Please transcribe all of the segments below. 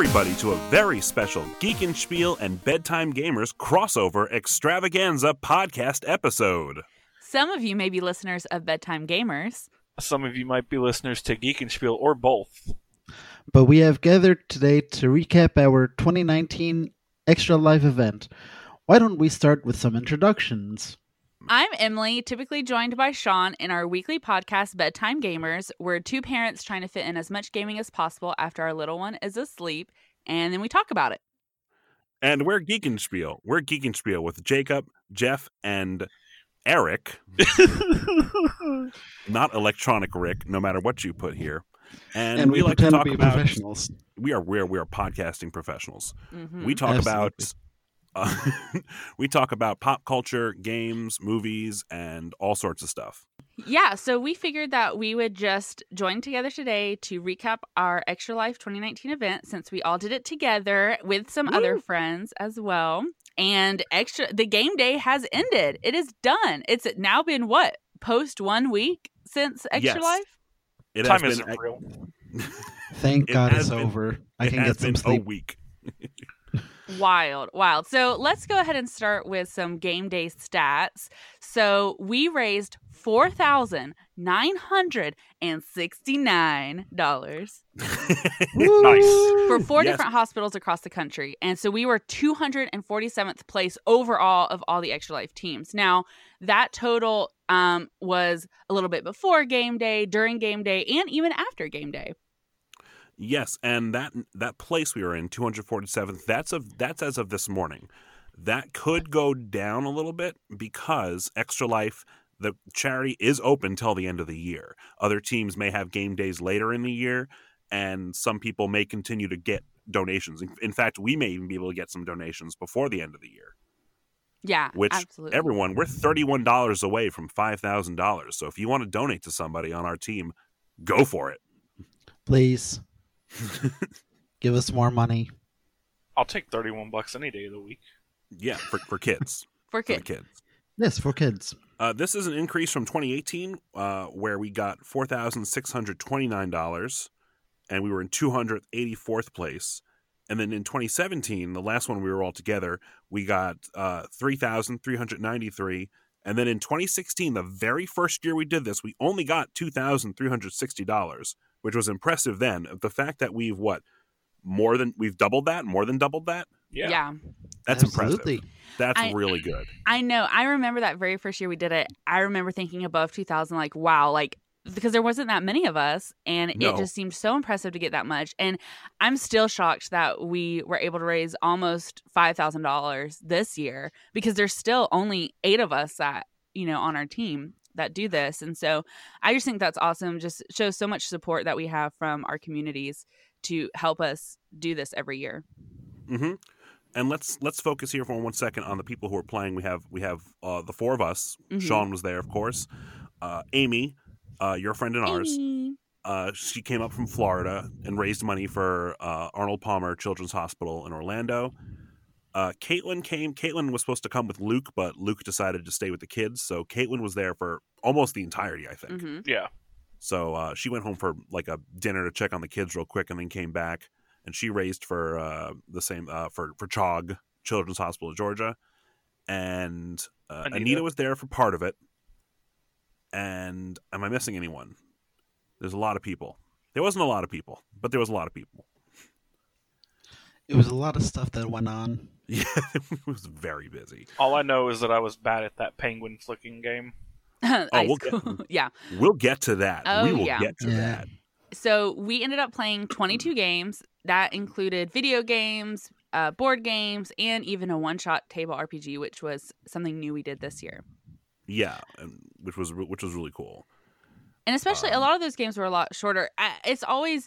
Welcome, everybody, to a very special Geek and Spiel and Bedtime Gamers crossover extravaganza podcast episode. Some of you may be listeners of Bedtime Gamers. Some of you might be listeners to Geek and Spiel or both. But we have gathered today to recap our 2019 Extra Life event. Why don't we start with some introductions? I'm Emily, typically joined by Sean in our weekly podcast, Bedtime Gamers. We're two parents trying to fit in as much gaming as possible after our little one is asleep, and then we talk about it. And we're Geek and Spiel. We're Geek and Spiel with Jacob, Jeff, and Eric. Not electronic Rick, no matter what you put here. And, And, we, we, like to pretend to, talk be about professionals. we are we're we are podcasting professionals. Mhm. We talk about Absolutely. Uh, we talk about pop culture, games, movies, and all sorts of stuff. Yeah, so we figured that we would just join together today to recap our Extra Life 2019 event since we all did it together with some other friends as well. And extra the game day has ended. It is done. It's now been what? Post 1 week since Extra Yes. Life? It Time has isn't been real. Thank It God has it's been- over. I it can has get some been a sleep. week. Wild, wild. So let's go ahead and start with some game day stats. So we raised four thousand nine hundred and sixty nine dollars Nice. for four Yes. different hospitals across the country, and so we were two hundred and forty seventh place overall of all the Extra Life teams. Now that total um, was a little bit before game day, during game day, and even after game day. Yes, and that that place we were in, 247th, that's of that's as of this morning. That could go down a little bit because Extra Life the charity is open till the end of the year. Other teams may have game days later in the year and some people may continue to get donations. In, in fact, we may even be able to get some donations before the end of the year. Yeah, Which absolutely. everyone, we're $31 away from $5,000. So if you want to donate to somebody on our team, go for it. Please give us more money. I'll take 31 bucks any day of the week. Yeah, for, for kids. for for kids. kids. Yes, for kids. Uh, this is an increase from 2018, uh, where we got four thousand six hundred twenty-nine dollars, and we were in 284th place. And then in 2017, the last one we were all together, we got uh, 3,393. And then in 2016, the very first year we did this, we only got $2,360, which was impressive then. The fact that we've what more than we've doubled that, more than doubled that. Yeah. yeah. That's Absolutely. impressive. That's I- really good. I know. I remember that very first year we did it. I remember thinking above 2000 like wow, like because there wasn't that many of us and No. it just seemed so impressive to get that much. And I'm still shocked that we were able to raise almost $5,000 this year because there's still only 8 of us that, you know, on our team that do this. And so I just think that's awesome. Just shows so much support that we have from our communities to help us do this every year. hmm And let's let's focus here for one second on the people who are playing. We have we have uh, the four of us. Mhm. Sean was there, of course. Uh, Amy, uh, your friend and ours. Amy. Uh, she came up from Florida and raised money for uh, Arnold Palmer Children's Hospital in Orlando. Uh, Caitlin came. Caitlin was supposed to come with Luke, but Luke decided to stay with the kids. So Caitlin was there for almost the entirety, I think. Mhm. Yeah. So uh, she went home for like a dinner to check on the kids real quick, and then came back. And she raised for uh, the same uh, for for CHOG Children's Hospital of Georgia, and uh, Anita. Anita. was there for part of it. And am I missing anyone? There's a lot of people. There wasn't a lot of people, but there was a lot of people. It was a lot of stuff that went on. Yeah, it was very busy. All I know is that I was bad at that penguin flicking game. Ice we'll get- yeah. We'll get to that. Oh, we will yeah. get to Yeah. that. So we ended up playing 22 games. That included video games, uh, board games, and even a one-shot table RPG, which was something new we did this year. Yeah, which was which was really cool. And especially a Um, lot of those games were a lot shorter. It's always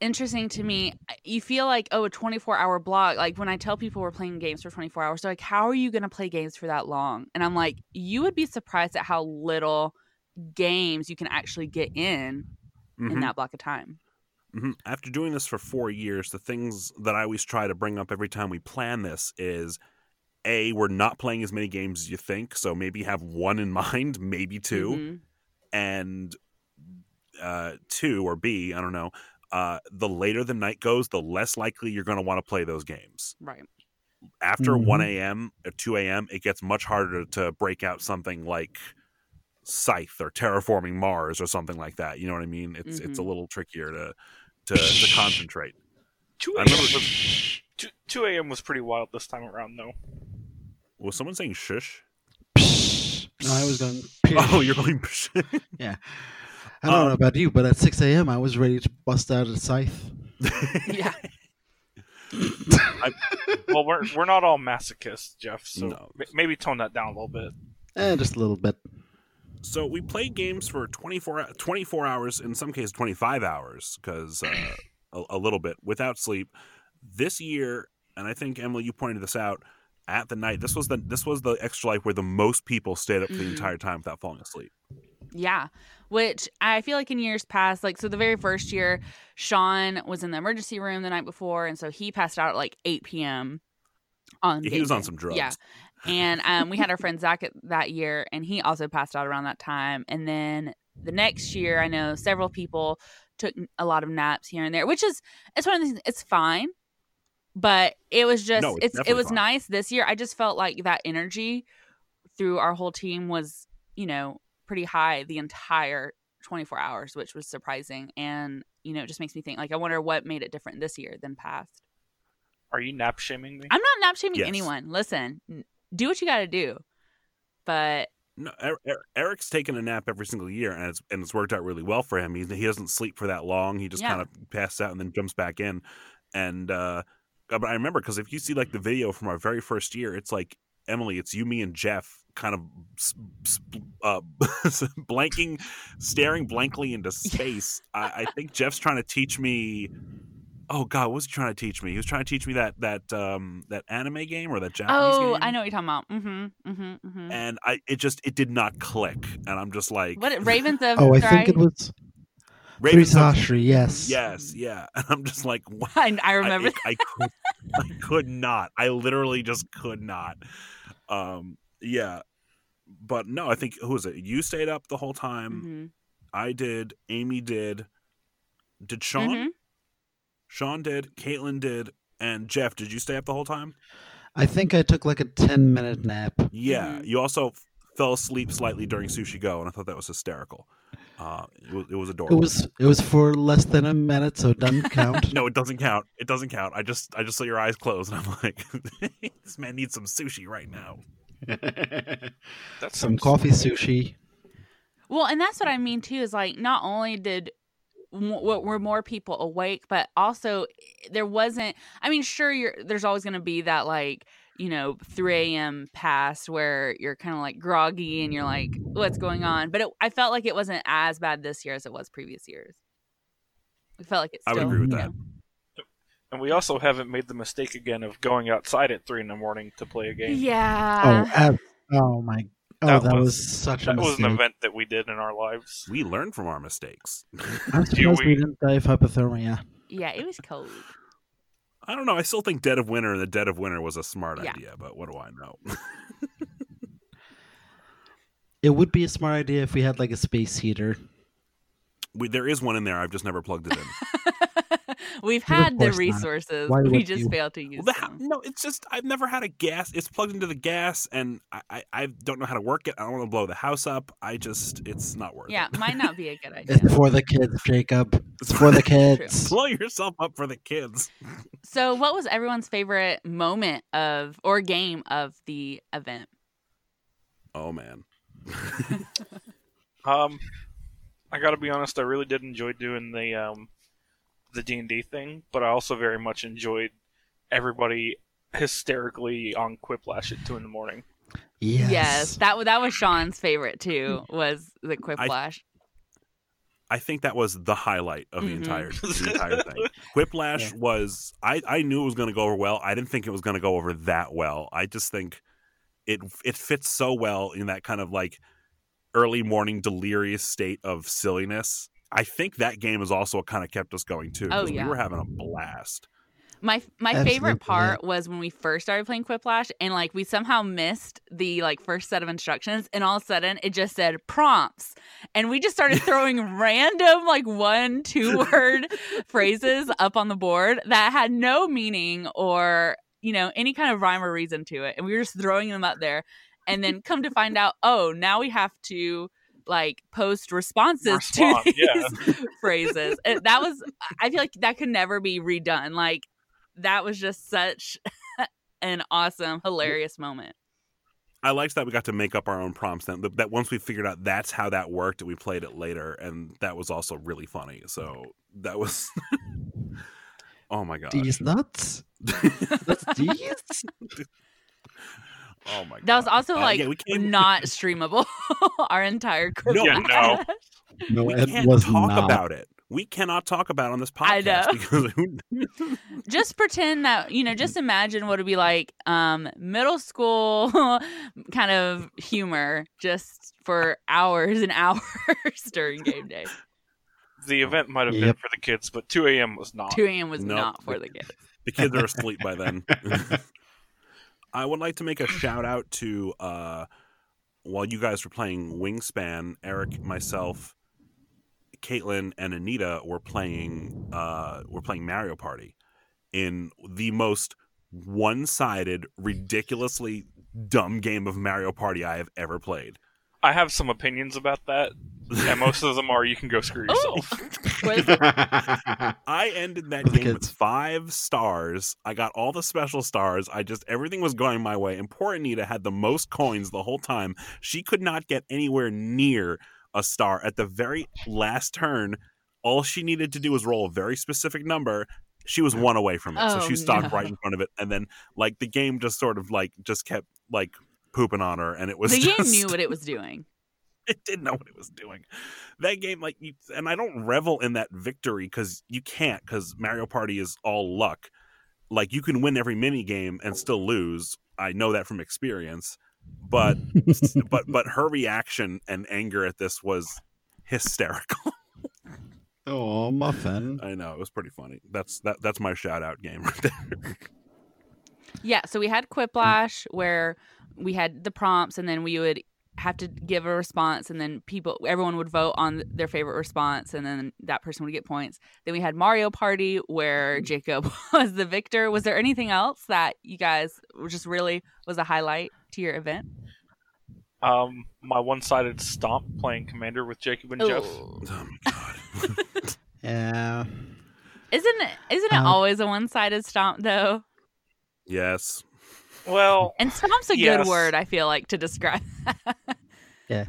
interesting to me. You feel like oh, a 24-hour block. Like when I tell people we're playing games for 24 hours, they're like, "How are you going to play games for that long?" And I'm like, "You would be surprised at how little games you can actually get in in Mhm. that block of time." hmm After doing this for four years, the things that I always try to bring up every time we plan this is A, we're not playing as many games as you think, so maybe have one in mind, maybe 2 Mhm. And uh, two, or B, I don't know, uh, the later the night goes, the less likely you're going to want to play those games. Right. After Mhm. 1 a.m. or 2 a.m., it gets much harder to break out something like Scythe or Terraforming Mars or something like that. You know what I mean? It's it's a Mhm. little trickier to to, to concentrate. 2 a.m. remember- was, 2, 2 a.m. was pretty wild this time around, though. Was someone saying shush? No, I was going. Oh, you're going. I don't know Um, about you, but at 6 a.m. I was ready to bust out a scythe. Yeah. Well, we're we're not all masochists, Jeff. So No. m- maybe tone that down a little bit. Eh, just a little bit. So we played games for 24, 24 hours, in some cases 25 hours, because uh, a, a little bit without sleep. This year, and I think Emily, you pointed this out at the night. This was the this was the extra life where the most people stayed up for the Mhm. entire time without falling asleep. Yeah. Which I feel like in years past, like, so the very first year, Sean was in the emergency room the night before. And so he passed out at like 8 p.m. on he was on some drugs. Yeah. And um, we had our friend Zach that year, and he also passed out around that time. And then the next year, I know several people took a lot of naps here and there, which is it's one of these. It's fine, but it was just No, it's it's it was nice this year. I just felt like that energy through our whole team was you know pretty high the entire 24 hours, which was surprising. And you know, it just makes me think like I wonder what made it different this year than past. Are you nap shaming me? I'm not nap shaming Yes. anyone. Listen, do what you got to do, but No, Er- Er- Eric's taken a nap every single year, and it's and it's worked out really well for him. He he doesn't sleep for that long. He just Yeah. kind of passes out and then jumps back in. And uh, but I remember because if you see like the video from our very first year, it's like Emily, it's you, me, and Jeff, kind of s- s- uh, blanking, staring blankly into space. I, I think Jeff's trying to teach me. Oh God, what was he trying to teach me? He was trying to teach me that that um that anime game or that Japanese game. oh, game. I know what you're talking about. Mm-hmm. Mm-hmm. mm-hmm. And I, it just, it did not click, and I'm just like, What Ravens of Oh, I Thri- think it was Ravens Three yes. Yes, yeah. And I'm just like, what? I, I remember. I, I, could, I could not. I literally just could not. Um, yeah. But no, I think who was it? You stayed up the whole time. Mhm. I did. Amy did. Did Sean? Mhm. Sean did. Caitlin did. And Jeff, did you stay up the whole time? I think I took like a 10 minute nap. Yeah. Mhm. You also fell asleep slightly during Sushi Go, and I thought that was hysterical. Uh, it was, it was It was it was for less than a minute, so it doesn't count. No, it doesn't count. It doesn't count. I just I just saw your eyes close and I'm like, this man needs some sushi right now. That's Some coffee sushi. Well, and that's what I mean too. Is like not only did w- w- were more people awake, but also eh, there wasn't. I mean, sure, you're there's always going to be that like you know 3 a.m. past where you're kind of like groggy and you're like, what's going on? But it, I felt like it wasn't as bad this year as it was previous years. I felt like it's. I would agree with that. know, And we also haven't made the mistake again of going outside at three in the morning to play a game. Yeah. oh, ab- oh my. Oh, That that, was- was, such a That was an event that we did in our lives. We learned from our mistakes. I'm surprised we- we didn't die of hypothermia. yeah, it was cold. I don't know. I still think Dead of Winter and the Dead of Winter was a smart Yeah. idea, but what do I know? It would be a smart idea if we had like a space heater. we, there is one in there. I've just never plugged it in. We've had the resources. Why We just you? failed to use Well, the them. no, it's just I've never had a gas. It's plugged into the gas, and I, I, I don't know how to work it. I don't want to blow the house up. I just it's not worth Yeah, it. might not be a good idea. It's for the kids, Jacob. It's for the kids. blow yourself up for the kids. So, what was everyone's favorite moment of or game of the event? Oh man. Um, I got to be honest. I really did enjoy doing the um, the D and D thing, but I also very much enjoyed everybody hysterically on Quiplash at two in the morning. Yes. that that was Sean's favorite too. Was the Quiplash? I think that was the highlight of the Mhm. entire the entire thing. Quiplash Yeah. was I, I knew it was going to go over well. I didn't think it was going to go over that well. I just think it it fits so well in that kind of like early morning delirious state of silliness. I think that game is also what kind of kept us going too. Oh, 'cause yeah. we were having a blast. My my Absolutely, favorite yeah. part was when we first started playing Quiplash and like we somehow missed the like first set of instructions and all of a sudden it just said prompts and we just started throwing random like one two word phrases up on the board that had no meaning or you know any kind of rhyme or reason to it and we were just throwing them up there and then come to find out oh now we have to like post responses Respond, to these yeah. phrases It- that was i feel like that could never be redone like that was just such an awesome hilarious moment I liked that we got to make up our own prompts. Then that once we figured out that's how that worked, we played it later, and that was also really funny. So that was, oh my god, These nuts. That's these. Oh my god, that was also Uh, like yeah, we came- not streamable our entire No, Yeah, no. No, we it can't was talk not. about it. We cannot talk about it on this podcast I know. because just pretend that you know just imagine what it'd be like um middle school kind of humor just for hours and hours during game day The event might have been for the kids, but 2 a.m. was not. 2 a.m was Nope. not for the kids the kids are asleep by then. I would like to make a shout out to uh, while you guys were playing Wingspan, Eric, myself, Caitlin, and Anita were playing uh, were playing Mario Party in the most one-sided, ridiculously dumb game of Mario Party I have ever played. I have some opinions about that, and most of them are you can go screw yourself. I ended that game with five stars. I got all the special stars. I just everything was going my way. And poor Anita had the most coins the whole time. She could not get anywhere near a star. At the very last turn, all she needed to do was roll a very specific number. She was one away from it. so Oh, she stopped no. right in front of it. And then like the game just sort of like just kept like pooping on her and it was the game knew what it was doing it didn't know what it was doing. That game, like, you, and I don't revel in that victory because you can't, because Mario Party is all luck. Like, you can win every mini game and still lose. I know that from experience, but but but her reaction and anger at this was hysterical. oh, muffin. I know it was pretty funny. That's that that's my shout out game right there. Yeah, so we had Quiplash where we had the prompts and then we would have to give a response and then people everyone would vote on their favorite response and then that person would get points. Then we had Mario Party where Jacob was the victor. Was there anything else that you guys just really was a highlight to your event? Um, my one-sided stomp playing Commander with Jacob and Jeff. Oh my god. Yeah. Isn't it isn't it Um, always a one-sided stomp though? Yes. Well, And stomp's a Yes. good word I feel like to describe. Yeah.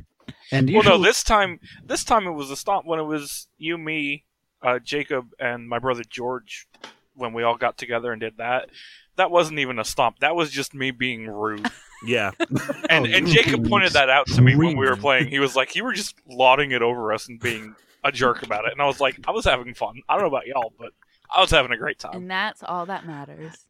And well, no. This time, this time it was a stomp when it was you, me, uh, Jacob, and my brother George. When we all got together and did that, that wasn't even a stomp. That was just me being rude. Yeah. And Oh, and Jacob pointed that out to me when we were playing. He was like, "You were just lauding it over us and being a jerk about it." And I was like, "I was having fun. I don't know about y'all, but I was having a great time." and that's all that matters.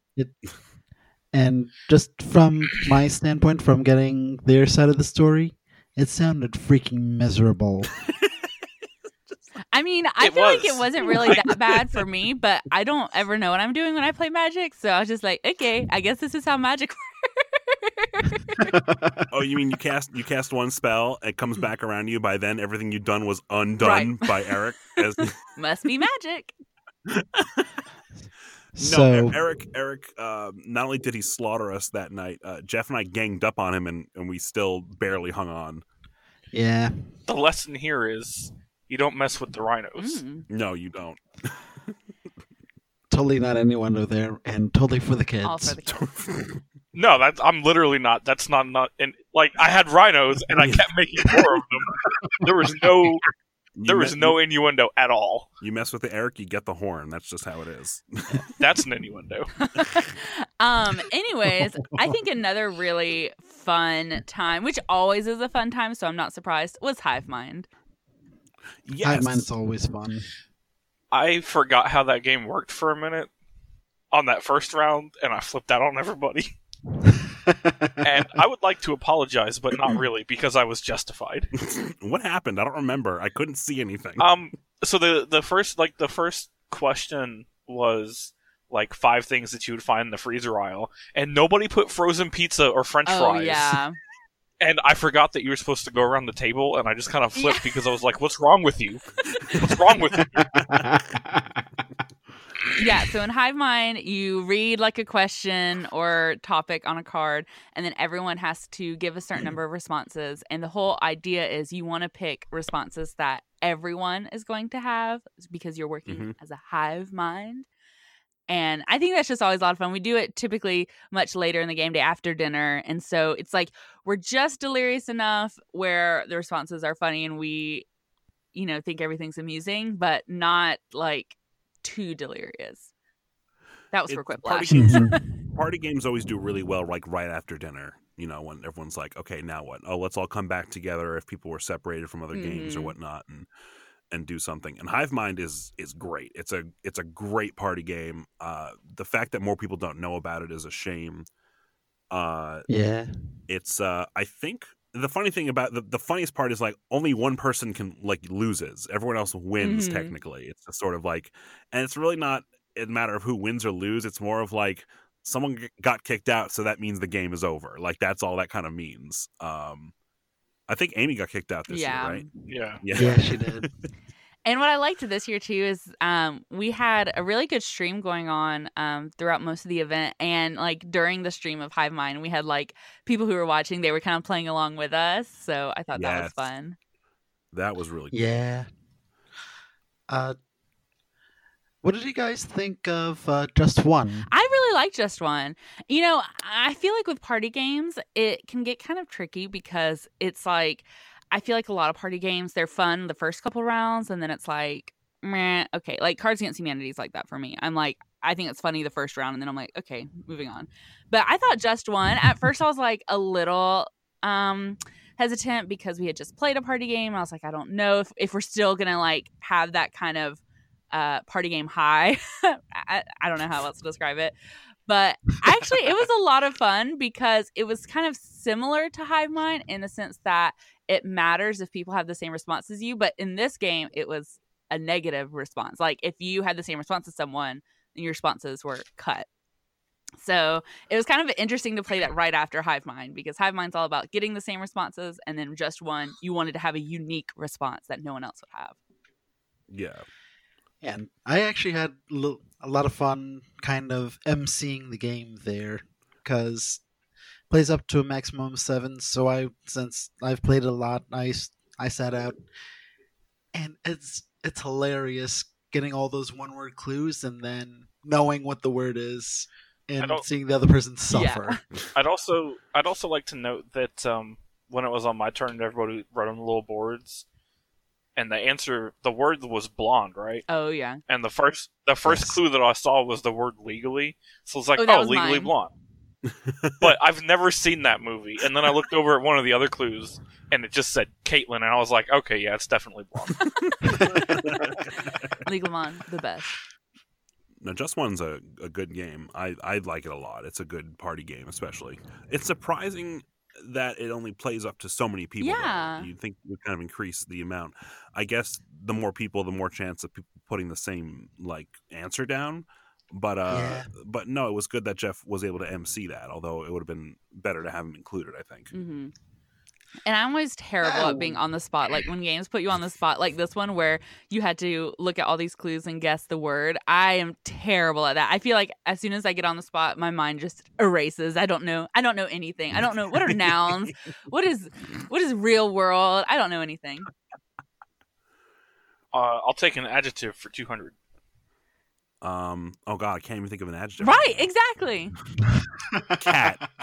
And just from my standpoint, from getting their side of the story, it sounded freaking miserable. I mean, I It feel like it was. wasn't really that bad for me, but I don't ever know what I'm doing when I play Magic, so I was just like, okay, I guess this is how Magic works. Oh, you mean you cast you cast one spell, it comes back around you. By then, everything you've done was undone by Eric. As, Must be magic. No, so Eric. Eric. Uh, not only did he slaughter us that night, uh, Jeff and I ganged up on him, and, and we still barely hung on. yeah, the lesson here is you don't mess with the rhinos. Mm. No, you don't. totally not anyone over there, and totally for the kids. All for the kids. No, that's I'm literally not. That's not not. And like I had rhinos, and I kept making more of them. There was no You there was me- no innuendo at all. You mess with the Eric, you get the horn. That's just how it is. That's an innuendo. um anyways i think another really fun time which always is a fun time so i'm not surprised was hive mind yes. Hive Mind's always fun. I forgot how that game worked for a minute on that first round, and I flipped out on everybody. And I would like to apologize, but not really, because I was justified. what happened? I don't remember. I couldn't see anything. Um, so the the first like the first question was like five things that you would find in the freezer aisle, and nobody put frozen pizza or French oh fries. yeah. And I forgot that you were supposed to go around the table, and I just kind of flipped because I was like, "What's wrong with you? What's wrong with you?" yeah, so in Hive Mind, you read like a question or topic on a card, and then everyone has to give a certain number of responses. And the whole idea is you want to pick responses that everyone is going to have because you're working Mhm. as a hive mind. And I think that's just always a lot of fun. We do it typically much later in the game day after dinner. And so it's like we're just delirious enough where the responses are funny and we, you know, think everything's amusing, but not like too delirious. That was It- for party Quiplash. games, party games always do really well, like right after dinner. You know, when everyone's like, "Okay, now what? Oh, let's all come back together." If people were separated from other games or Mhm. whatnot, and and do something. And Hive Mind is is great. It's a it's a great party game. Uh, the fact that more people don't know about it is a shame. Uh, yeah. it's uh, I think the funny thing about the, the funniest part is like only one person can like loses. Everyone else wins Mhm. technically. It's a sort of like, and it's really not a matter of who wins or lose. It's more of like someone g- got kicked out, so that means the game is over. Like that's all that kind of means. Um, I think Amy got kicked out this yeah. year, right? Yeah. Yeah, she did. And what I liked this year too is um, we had a really good stream going on um, throughout most of the event, and like during the stream of Hive Mind, we had like people who were watching; they were kind of playing along with us. So I thought that was fun. That was really cool. Yeah. Uh, what did you guys think of uh, Just One? I really like Just One. You know, I feel like with party games, it can get kind of tricky because it's like I feel like a lot of party games they're fun the first couple rounds, and then it's like, meh, okay, like Cards Against Humanity is like that for me. I'm like, I think it's funny the first round, and then I'm like, okay, moving on. But I thought Just One at first I was like a little um hesitant because we had just played a party game. I was like, I don't know if if we're still gonna like have that kind of uh party game high. I, I don't know how else to describe it. But actually, it was a lot of fun because it was kind of similar to Hive Mind in the sense that it matters if people have the same response as you. But in this game, it was a negative response. Like if you had the same response as someone, then your responses were cut. So it was kind of interesting to play that right after Hive Mind because Hive Mind's all about getting the same responses, and then just one, you wanted to have a unique response that no one else would have. Yeah. And I actually had a lot of fun kind of emceeing the game there because plays up to a maximum of seven. So I, since I've played a lot, I I sat out, and it's it's hilarious getting all those one word clues and then knowing what the word is and seeing the other person Yeah. suffer. I'd also I'd also like to note that um, when it was on my turn, everybody wrote on the little boards, and the answer the word was blonde, right? Oh yeah, And the first the first Yes. clue that I saw was the word legally, so it's like, Oh, oh, legally mine. blonde. but I've never seen that movie, and then I looked over at one of the other clues, and it just said Caitlin, and I was like, okay, yeah, it's definitely blonde. Legalmon, the best. Now, Just One's a, a good game. I, I like it a lot. It's a good party game, especially. It's surprising that it only plays up to so many people. though. Yeah. You'd think it would kind of increase the amount. I guess the more people, the more chance of people putting the same like answer down. But uh Yeah. but no, it was good that Jeff was able to MC that, although it would have been better to have him included, I think. hmm And I'm always terrible at being on the spot. Like when games put you on the spot, like this one where you had to look at all these clues and guess the word. I am terrible at that. I feel like as soon as I get on the spot, my mind just erases. I don't know. I don't know anything. I don't know what are nouns. What is what is real world? I don't know anything. uh, I'll take an adjective for two hundred. Um oh god, I can't even think of an adjective. Right, exactly. Cat.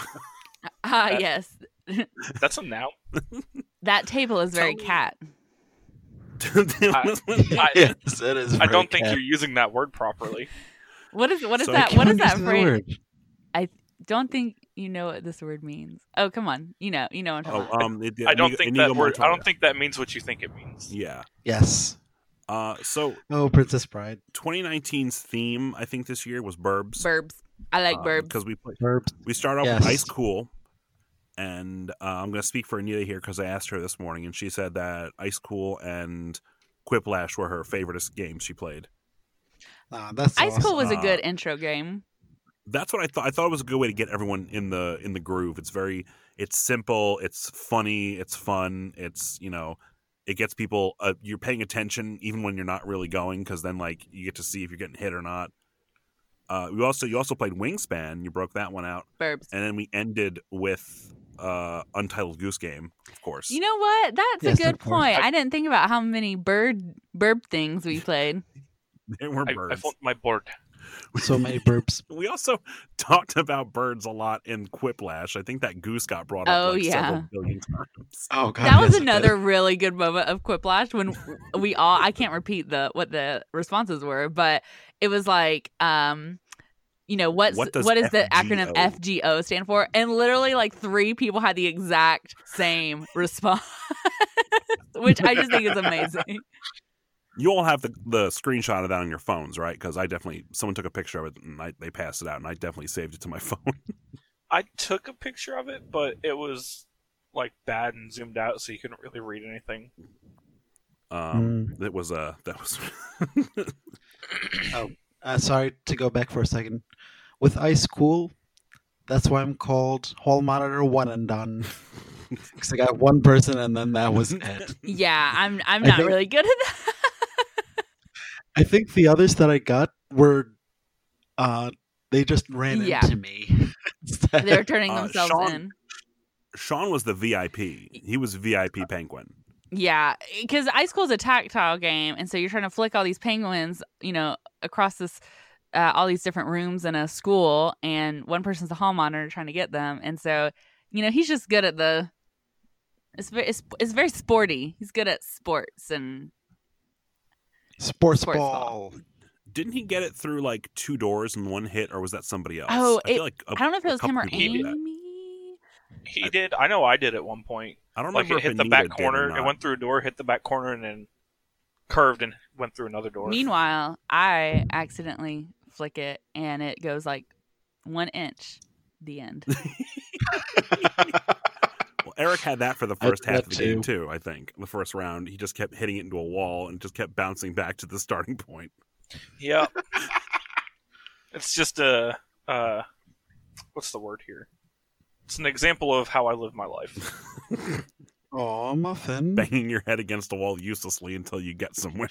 Ah, Uh, yes. That's a noun. That table is very Tell cat. I- yes, it is. I don't think cat. you're using that word properly. What is what is So- that? What is that use the phrase? word. Don't think you know what this word means. Oh, come on. You know, you know what I'm talking oh, about. um it, I don't Inigo- think Inigo that word. I don't think that means what you think it means. Yeah. Yes. Uh so Oh, Princess Bride. 2019's theme, I think this year was Burbs. Burbs. I like burbs. because we play, Verbs. we start off Yes. with Ice Cool, and uh, I'm going to speak for Anita here because I asked her this morning, and she said that Ice Cool and Quiplash were her favoriteest games she played. Ah, that's Ice Cool was a Uh, good intro game. That's what I thought. I thought it was a good way to get everyone in the in the groove. It's very, it's simple, it's funny, it's fun. It's you know, it gets people. Uh, you're paying attention even when you're not really going, because then like you get to see if you're getting hit or not. Uh, we also you also played Wingspan. You broke that one out, Burbs. and then we ended with uh Untitled Goose Game, of course. You know what? That's Yes, a good point. I didn't think about how many bird burb things we played. there were I, I birds. my board. So many burps. we also talked about birds a lot in Quiplash. I think that goose got brought up Oh, like yeah. several billion times. Oh god, that was yes, it another really good moment of Quiplash when we all I can't repeat the what the responses were, but it was like um you know what's What does what is the acronym FGO? FGO stand for? And literally like three people had the exact same response, which I just think is amazing. You all have the, the screenshot of that on your phones, right? Because I definitely someone took a picture of it and I, they passed it out, and I definitely saved it to my phone. I took a picture of it, but it was like bad and zoomed out, so you couldn't really read anything. Um, It was uh, that was Uh, sorry to go back for a second. With Ice Cool, that's why I'm called Hall Monitor One and Done. Because I got one person and then that was it. Yeah, I'm I'm I not think- really good at that. I think the others that I got were, uh, they just ran Yeah. into me. They're turning Uh, themselves Sean- in. Sean was the VIP. He was VIP Penguin. Yeah, because Ice is a tactile game, and so you're trying to flick all these penguins, you know, across this, uh, all these different rooms in a school, and one person's the hall monitor trying to get them, and so, you know, he's just good at the. It's very, it's, it's very sporty. He's good at sports, and Sports, Sports ball. ball. Didn't he get it through like two doors in one hit, or was that somebody else? Oh, I feel it- like a- I don't know if it was him or people. Amy. He I- did. I know I did at one point. I don't Like remember it hit if the back corner. It went through a door, hit the back corner, and then curved and went through another door. Meanwhile, I accidentally flick it, and it goes like one inch. The end. Well, Eric had that for the first did half of the game too. too. I think the first round, he just kept hitting it into a wall and just kept bouncing back to the starting point. Yeah. it's just a uh, what's the word here? It's an example of how I live my life. Oh, muffin. Banging your head against a wall uselessly until you get somewhere.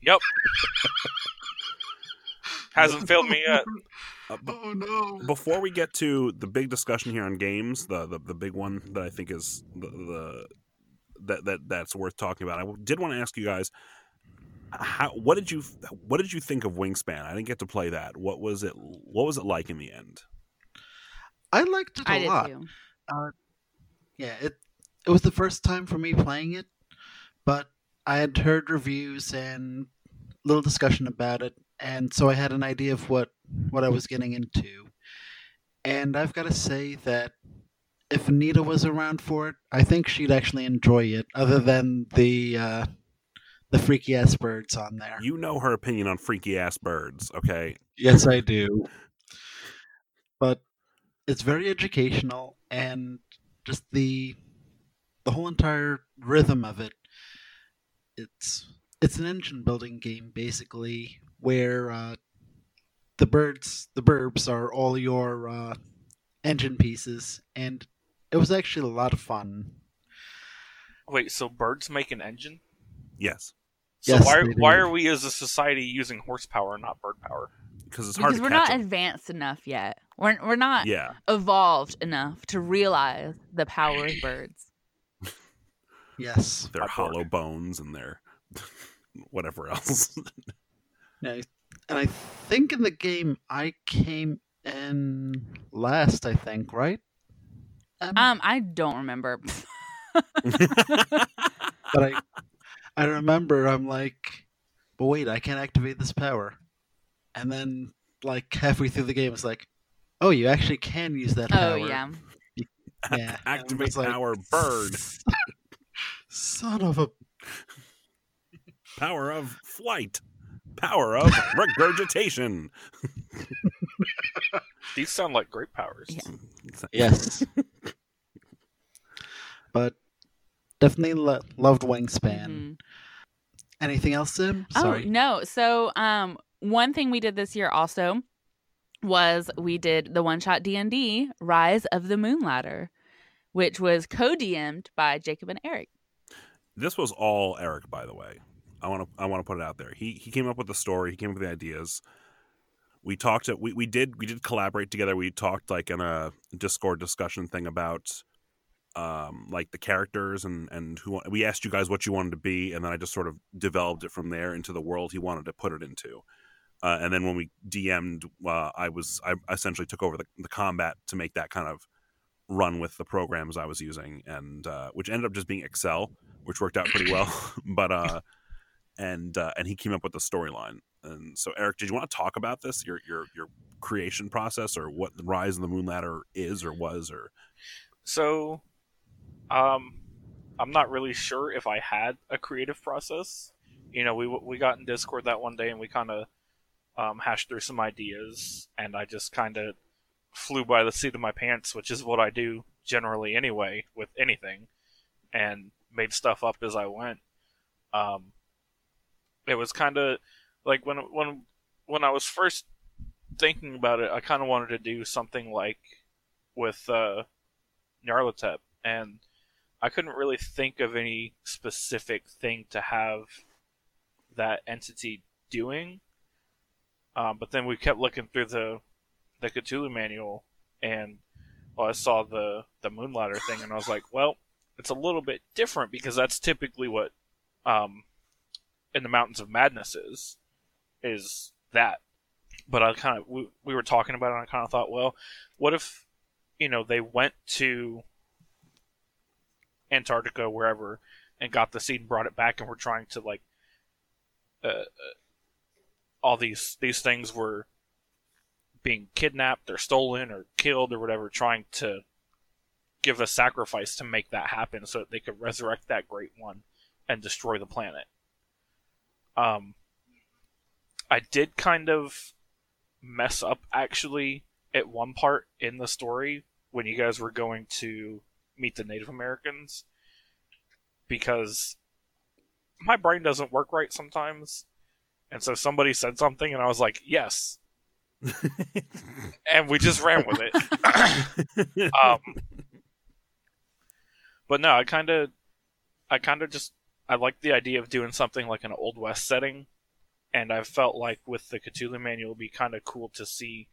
Yep. Hasn't failed me yet. Uh, b- Oh no. before we get to the big discussion here on games, the the, the big one that I think is the, the that that that's worth talking about. I did want to ask you guys how what did you what did you think of Wingspan? I didn't get to play that. What was it what was it like in the end? I liked it a I did lot. too. Yeah, it it was the first time for me playing it, but I had heard reviews and little discussion about it, and so I had an idea of what what I was getting into. And I've got to say that if Anita was around for it, I think she'd actually enjoy it. Other than the uh, the freaky ass birds on there. You know her opinion on freaky ass birds, okay? Yes, I do. But it's very educational and just the the whole entire rhythm of it. It's it's an engine building game basically where uh, the birds the burbs are all your uh, engine pieces and it was actually a lot of fun. Wait, so birds make an engine? Yes, So Yes, why why are we as a society using horsepower and not bird power? because it's hard Because to we're catch not 'em. advanced enough yet. We're we're not Yeah, evolved enough to realize the power of birds. Yes. their hollow bones and their whatever else. Yeah, and I think in the game I came in last, I think, right? Um, Um, I don't remember. but I I remember I'm like, but wait, I can't activate this power. And then like halfway through the game it's like, oh you actually can use that power. oh yeah. Yeah. Activate just like, power bird. Son of a Power of flight. Power of regurgitation. These sound like great powers. Yeah. Yes. but definitely lo- loved Wingspan. Mhm. Anything else, Sim? Sorry. Oh no! So um, one thing we did this year also was we did the one shot D&D Rise of the Moonladder, which was co-DM'd by Jacob and Eric. This was all Eric, by the way. I want to I want to put it out there. He he came up with the story. He came up with the ideas. We talked. We we did we did collaborate together. We talked like in a Discord discussion thing about um like the characters and and who we asked you guys what you wanted to be, and then I just sort of developed it from there into the world he wanted to put it into. Uh, and then when we DM'd, uh, I was I essentially took over the, the combat to make that kind of run with the programs I was using, and uh, which ended up just being Excel, which worked out pretty well. but uh, and uh, and he came up with the storyline. And so, Eric, did you want to talk about this, your your your creation process, or what the Rise of the Moonladder is, or was, or? So, um, I'm not really sure if I had a creative process. You know, we we got in Discord that one day and we kind of um, hashed through some ideas, and I just kind of flew by the seat of my pants, which is what I do generally anyway with anything, and made stuff up as I went. Um, it was kind of like when when when I was first thinking about it, I kind of wanted to do something like with uh, Nyarlathotep, and I couldn't really think of any specific thing to have that entity doing. Um, but then we kept looking through the the Cthulhu manual, and well, I saw the the Moonladder thing, and I was like, well, it's a little bit different because that's typically what um, in the Mountains of Madness is is that. But I kind of we, we were talking about it, and I kind of thought, well, what if you know they went to Antarctica, wherever, and got the seed and brought it back, and we're trying to like uh, all these these things were being kidnapped or stolen or killed or whatever, trying to give a sacrifice to make that happen so that they could resurrect that great one and destroy the planet. Um, I did kind of mess up actually at one part in the story when you guys were going to meet the Native Americans because my brain doesn't work right sometimes and so somebody said something, and I was like, yes. and we just ran with it. um, but no, I kind of, I kind of just, I like the idea of doing something like an Old West setting, and I felt like with the Cthulhu manual, it'd be kind of cool to see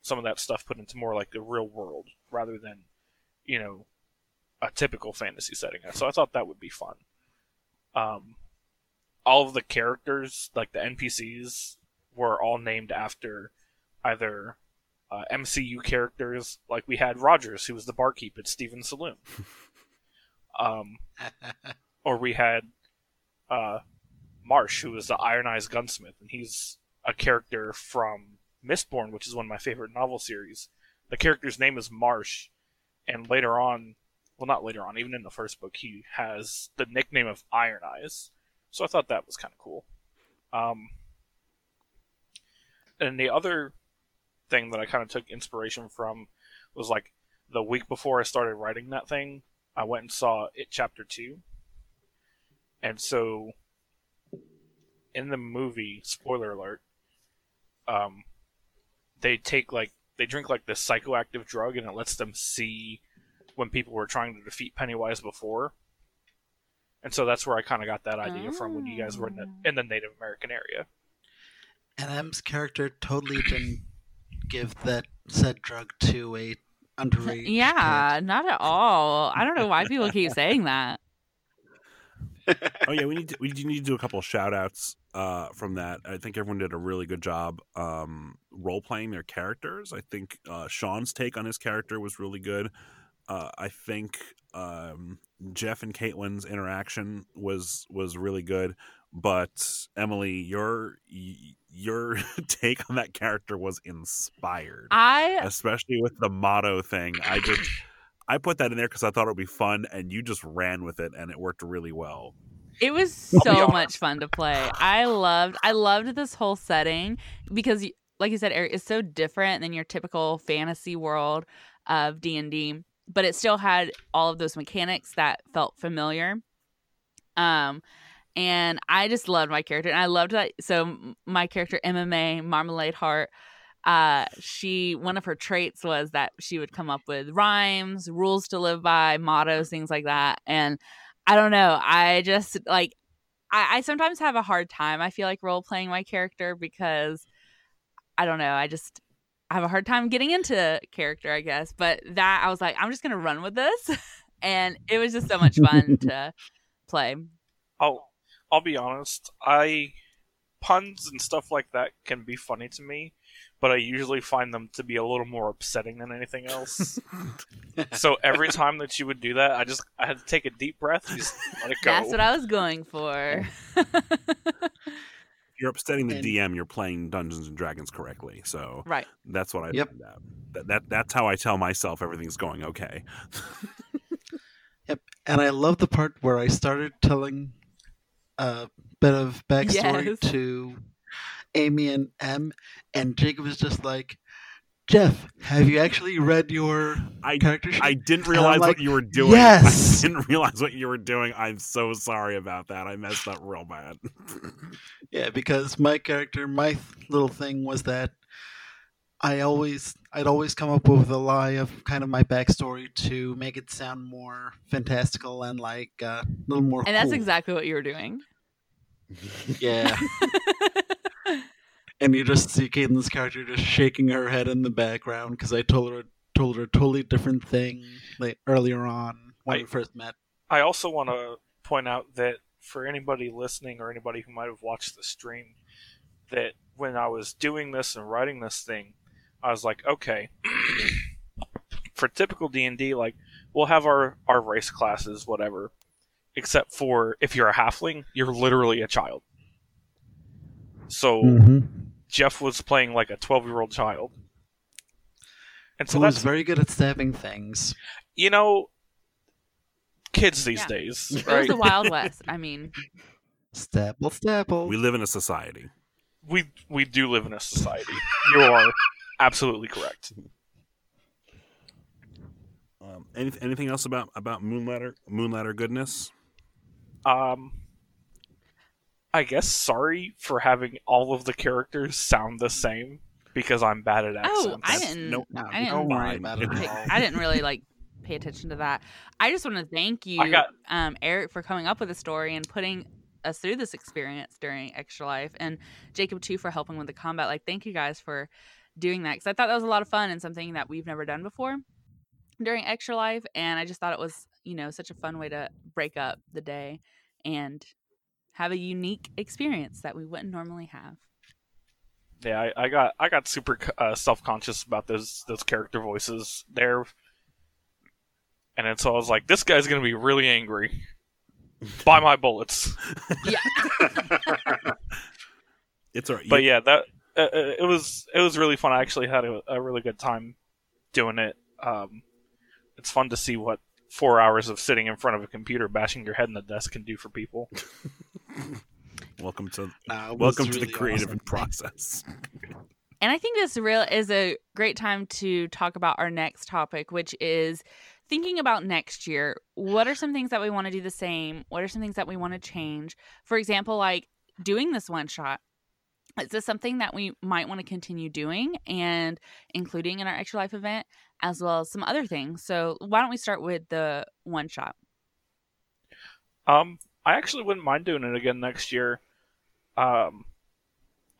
some of that stuff put into more like the real world rather than, you know, a typical fantasy setting. So I thought that would be fun. Um, all of the characters, like the NPCs, were all named after either uh, MCU characters. Like we had Rogers, who was the barkeep at Steven's Saloon, um, or we had uh, Marsh, who was the Iron Eyes gunsmith, and he's a character from Mistborn, which is one of my favorite novel series. The character's name is Marsh, and later on, well, not later on, even in the first book, he has the nickname of Iron Eyes. So I thought that was kind of cool. Um, and the other thing that I kind of took inspiration from was like the week before I started writing that thing, I went and saw it chapter 2. And so in the movie, spoiler alert, um, they take like they drink like this psychoactive drug and it lets them see when people were trying to defeat Pennywise before and so that's where I kind of got that idea oh. from when you guys were in the, oh. in the Native American area. And M's character totally didn't give that said drug to a underage. Yeah, kid. not at all. I don't know why people keep saying that. Oh yeah, we need to, we need to do a couple of shout outs uh, from that. I think everyone did a really good job um, role playing their characters. I think uh, Sean's take on his character was really good. Uh, I think um, Jeff and Caitlin's interaction was was really good, but Emily, your your take on that character was inspired. I especially with the motto thing. I just I put that in there because I thought it would be fun, and you just ran with it, and it worked really well. It was so much fun to play. I loved I loved this whole setting because, like you said, Eric, it's so different than your typical fantasy world of D and D but it still had all of those mechanics that felt familiar. Um, and I just loved my character, and I loved that. So my character MMA Marmalade Heart, uh, she one of her traits was that she would come up with rhymes, rules to live by, mottos, things like that. And I don't know, I just like I, I sometimes have a hard time. I feel like role playing my character because I don't know. I just I have a hard time getting into character, I guess. But that I was like, I'm just gonna run with this, and it was just so much fun to play. Oh, I'll be honest, I puns and stuff like that can be funny to me, but I usually find them to be a little more upsetting than anything else. so every time that you would do that, I just I had to take a deep breath, and just let it go. That's what I was going for. You're upsetting the And- DM. You're playing Dungeons and Dragons correctly, so right. that's what I. Yep. That, that, that that's how I tell myself everything's going okay. Yep. And I love the part where I started telling a bit of backstory Yes. to Amy and M, and Jacob was just like, Jeff, have you actually read your I character sheet? I didn't realize like, what you were doing. "Yes!" I didn't realize what you were doing. I'm so sorry about that. I messed up real bad. Yeah, because my character, my th- little thing was that I always, I'd always come up with a lie of kind of my backstory to make it sound more fantastical and like uh, a little more. And that's exactly what you were doing. Yeah, and you just see Caitlin's character just shaking her head in the background because I told her told her a totally different thing like earlier on when I- we first met. I also want to point out that for anybody listening or anybody who might have watched the stream, that when I was doing this and writing this thing, I was like, okay, for typical D and D, like we'll have our our race classes, whatever, except for if you're a halfling, you're literally a child. So Mm-hmm. Jeff was playing like a twelve year old child, and so So was that's very good at stabbing things. you know, kids these Yeah. days, It was the Wild West. I mean, Stabble, stabble. we live in a society. we we do live in a society. You are absolutely correct. Um, any, anything else about about Moonladder Moonladder goodness? Um, I guess sorry for having all of the characters sound the same because I'm bad at accents. oh, I didn't. no- No, I didn't don't worry mind. about it. Hey, at all. I didn't really like pay attention to that. I just want to thank you, got- um, Eric, for coming up with a story and putting us through this experience during Extra Life, and Jacob too for helping with the combat. Like, thank you guys for doing that because I thought that was a lot of fun and something that we've never done before during Extra Life, and I just thought it was you know such a fun way to break up the day and have a unique experience that we wouldn't normally have. Yeah, I, I got I got super uh, self conscious about those those character voices there, and then so I was like, this guy's gonna be really angry. Buy my bullets. Yeah. It's all right. But yeah, that uh, uh, it was it was really fun. I actually had a, a really good time doing it. Um, it's fun to see what four hours of sitting in front of a computer bashing your head in the desk can do for people. welcome to Nah, it was welcome to the creative awesome. process. And I think this real is a great time to talk about our next topic, which is thinking about next year. What are some things that we want to do the same? What are some things that we want to change? For example, like doing this one shot. Is this something that we might want to continue doing and including in our extra life event, as well as some other things? So why don't we start with the one shot? Um, I actually wouldn't mind doing it again next year. Um,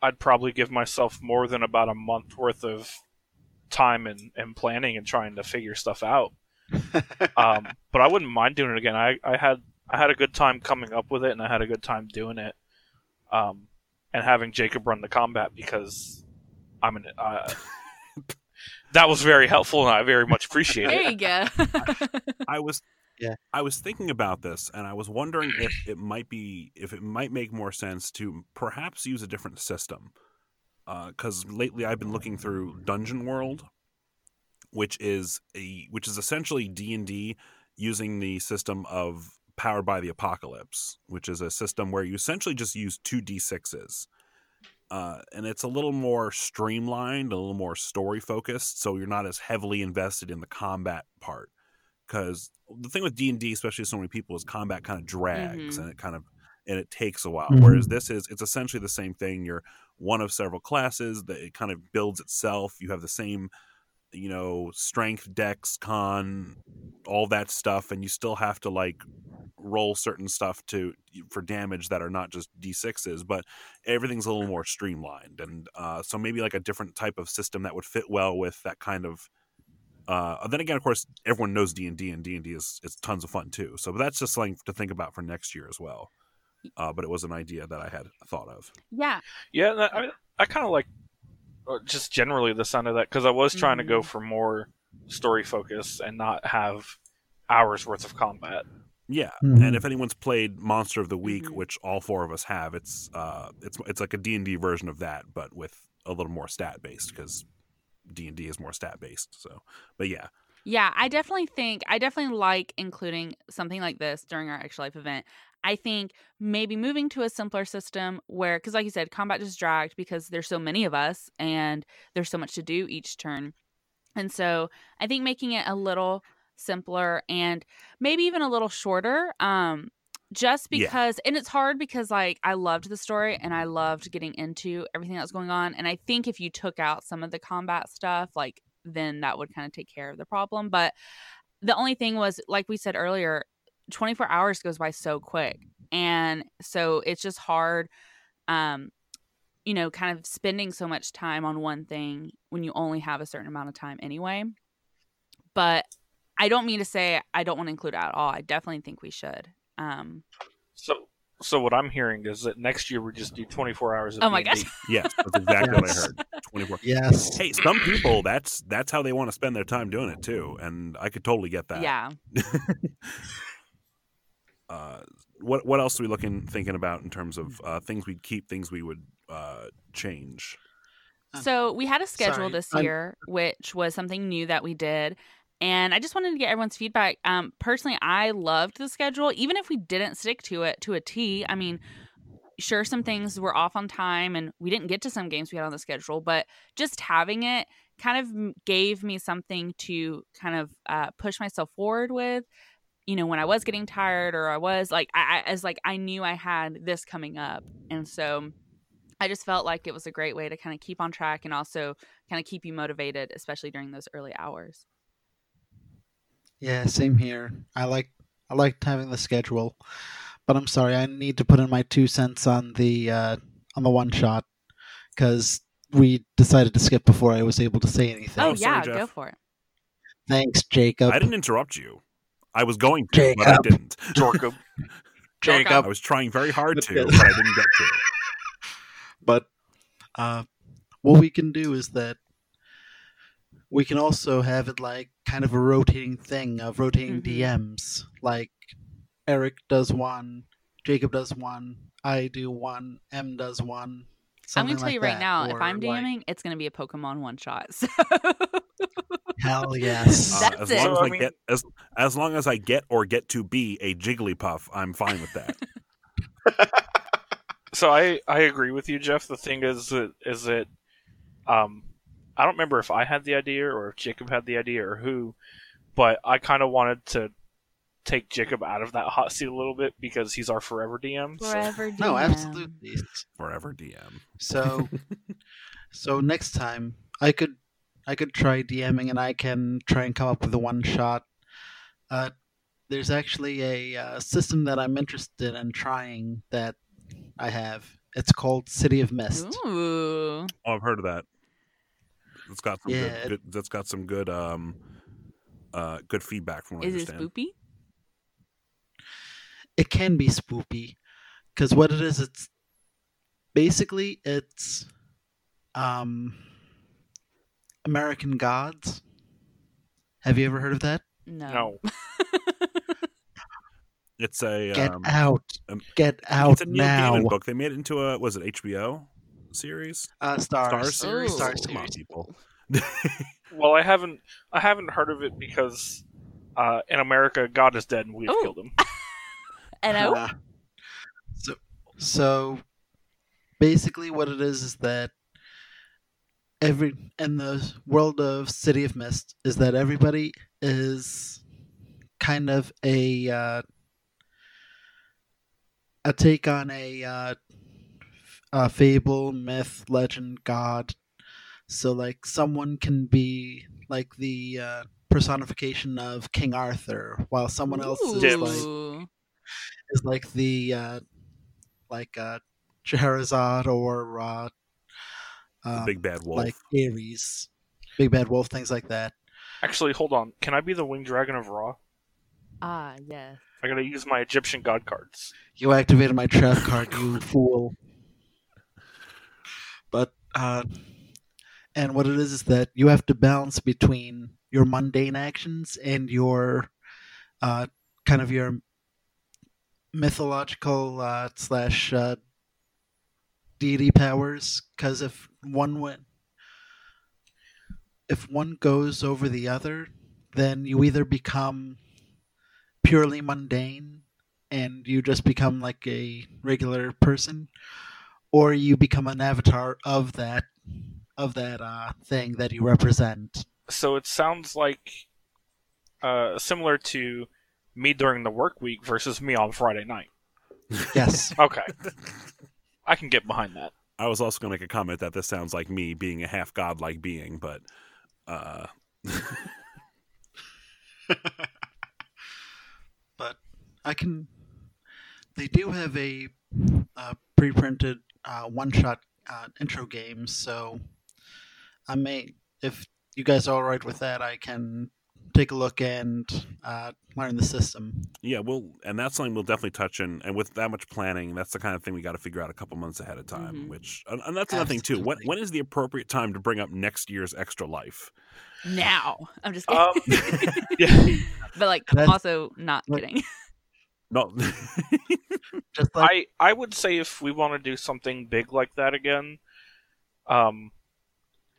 I'd probably give myself more than about a month worth of time and, and planning and trying to figure stuff out. um, but I wouldn't mind doing it again. I, I had I had a good time coming up with it, and I had a good time doing it. Um, and having Jacob run the combat because I'm an uh, that was very helpful, and I very much appreciate it. There you go. I was Yeah. I was thinking about this and I was wondering if it might be if it might make more sense to perhaps use a different system. Because lately I've been looking through Dungeon World, which is a which is essentially D and D using the system of Powered by the Apocalypse, which is a system where you essentially just use two d sixes, uh, and it's a little more streamlined, a little more story focused, so you're not as heavily invested in the combat part because the thing with D and D, especially with so many people, is combat kind of drags Mhm. and it kind of and it takes a while. Mhm. Whereas this is it's essentially the same thing. You're one of several classes that it kind of builds itself. You have the same, you know, strength, dex, con, all that stuff, and you still have to like roll certain stuff to for damage that are not just d6s but everything's a little more streamlined and uh, so maybe like a different type of system that would fit well with that kind of uh, then again of course everyone knows d&d and d&d is, is tons of fun too so that's just something to think about for next year as well uh, but it was an idea that i had thought of Yeah. Yeah, I, I, I kind of like uh, just generally the sound of that because I was trying to go Mhm. for more story focus and not have hours worth of combat. Yeah, Mhm. and if anyone's played Monster of the Week, Mhm. which all four of us have, it's uh, it's it's like a D and D version of that, but with a little more stat based because D and D is more stat based. So, but yeah, Yeah, I definitely think I definitely like including something like this during our extra life event. I think maybe moving to a simpler system where cuz like you said combat just dragged because there's so many of us and there's so much to do each turn. And so, I think making it a little simpler and maybe even a little shorter um just Yeah. because and it's hard because like I loved the story and I loved getting into everything that was going on and I think if you took out some of the combat stuff like then that would kind of take care of the problem but the only thing was like we said earlier 24 hours goes by so quick and so it's just hard um you know kind of spending so much time on one thing when you only have a certain amount of time anyway but i don't mean to say i don't want to include it at all i definitely think we should um So, so what I'm hearing is that next year we just do 24 hours. Of Oh my gosh. yes, that's exactly what I heard. Twenty four. Yes. Hey, some people that's that's how they want to spend their time doing it too, and I could totally get that. yeah Uh, what what else are we looking thinking about in terms of uh, things we'd keep, things we would uh, change? So we had a schedule sorry, this I'm- year, which was something new that we did. And I just wanted to get everyone's feedback. Um, personally, I loved the schedule, even if we didn't stick to it to a T. I mean, sure, some things were off on time and we didn't get to some games we had on the schedule, but just having it kind of gave me something to kind of uh, push myself forward with. You know, when I was getting tired or I was like, I, I as like I knew I had this coming up, and so I just felt like it was a great way to kind of keep on track and also kind of keep you motivated, especially during those early hours. Yeah, same here. I like I liked having the schedule, but I'm sorry, I need to put in my two cents on the uh, on the one shot because we decided to skip before I was able to say anything. Oh, Oh, sorry, yeah, Jeff. go for it. Thanks, Jacob. I didn't interrupt you. I was going to, but I didn't. Jorko. Jacob. I was trying very hard to, but I didn't get to. But uh, what we can do is that we can also have it like kind of a rotating thing of rotating Mhm. DMs. Like Eric does one, Jacob does one, I do one, M does one. I'm going to tell like you right that. now, if I'm like, DMing, it's going to be a Pokemon one shot. So. Hell yes. Uh, That's as it. long as I, I get as as long as I get or get to be a Jigglypuff, I'm fine with that. So I I agree with you, Jeff. The thing is that is that um I don't remember if I had the idea or if Jacob had the idea or who, but I kind of wanted to take Jacob out of that hot seat a little bit because he's our forever DM. so- Forever DM. no, absolutely. Forever DM. So, so next time I could, I could try DMing, and I can try and come up with a one shot. Uh, there's actually a uh, system that I'm interested in trying that I have. It's called City of Mist. Ooh. Oh, I've heard of that. It's got some Yeah. good, good. That's got some good um, uh, good feedback from what I Is it spoopy? It can be spoopy, because what it is, it's basically it's um, American Gods. Have you ever heard of that? No. No. It's a Get um, out! um, Get out it's a Neil now! Gaiman book. They made it into a was it HBO series? Uh, Starz. Star series. Ooh. Star Come on, people. Well, I haven't I haven't heard of it because uh, in America, God is dead and we have Oh. killed him. And oh, Uh, so, so basically, what it is is that every in the world of City of Mist is that everybody is kind of a uh, a take on a, uh, a fable, myth, legend, god. So like someone can be like the uh, personification of King Arthur, while someone else is like is like the uh, like uh, Scheherazade or uh, um, big bad wolf. like Ares, Big Bad Wolf, things like that. Actually, hold on. Can I be the winged dragon of Ra? Ah, yes. I gotta use my Egyptian god cards. You activated my trap card, you fool. But uh and what it is is that you have to balance between your mundane actions and your uh kind of your mythological uh slash uh deity powers because if one went, if one goes over the other then you either become purely mundane and you just become like a regular person or you become an avatar of that of that uh thing that you represent So it sounds like uh, similar to me during the work week versus me on Friday night. yes Okay. I can get behind that. I was also going to make a comment that this sounds like me being a half godlike being, but uh, but i can they do have a uh, pre-printed uh, one-shot uh, intro game so i may if you guys are all right with that i can take a look and uh, learn the system yeah, we'll and that's something we'll definitely touch in. And with that much planning, that's the kind of thing we got to figure out a couple months ahead of time. Mhm. Which and, and that's another thing too. When when is the appropriate time to bring up next year's extra life? Now. I'm just kidding. Um, yeah. but like That's- also not like- kidding. No, just like I I would say if we want to do something big like that again, um,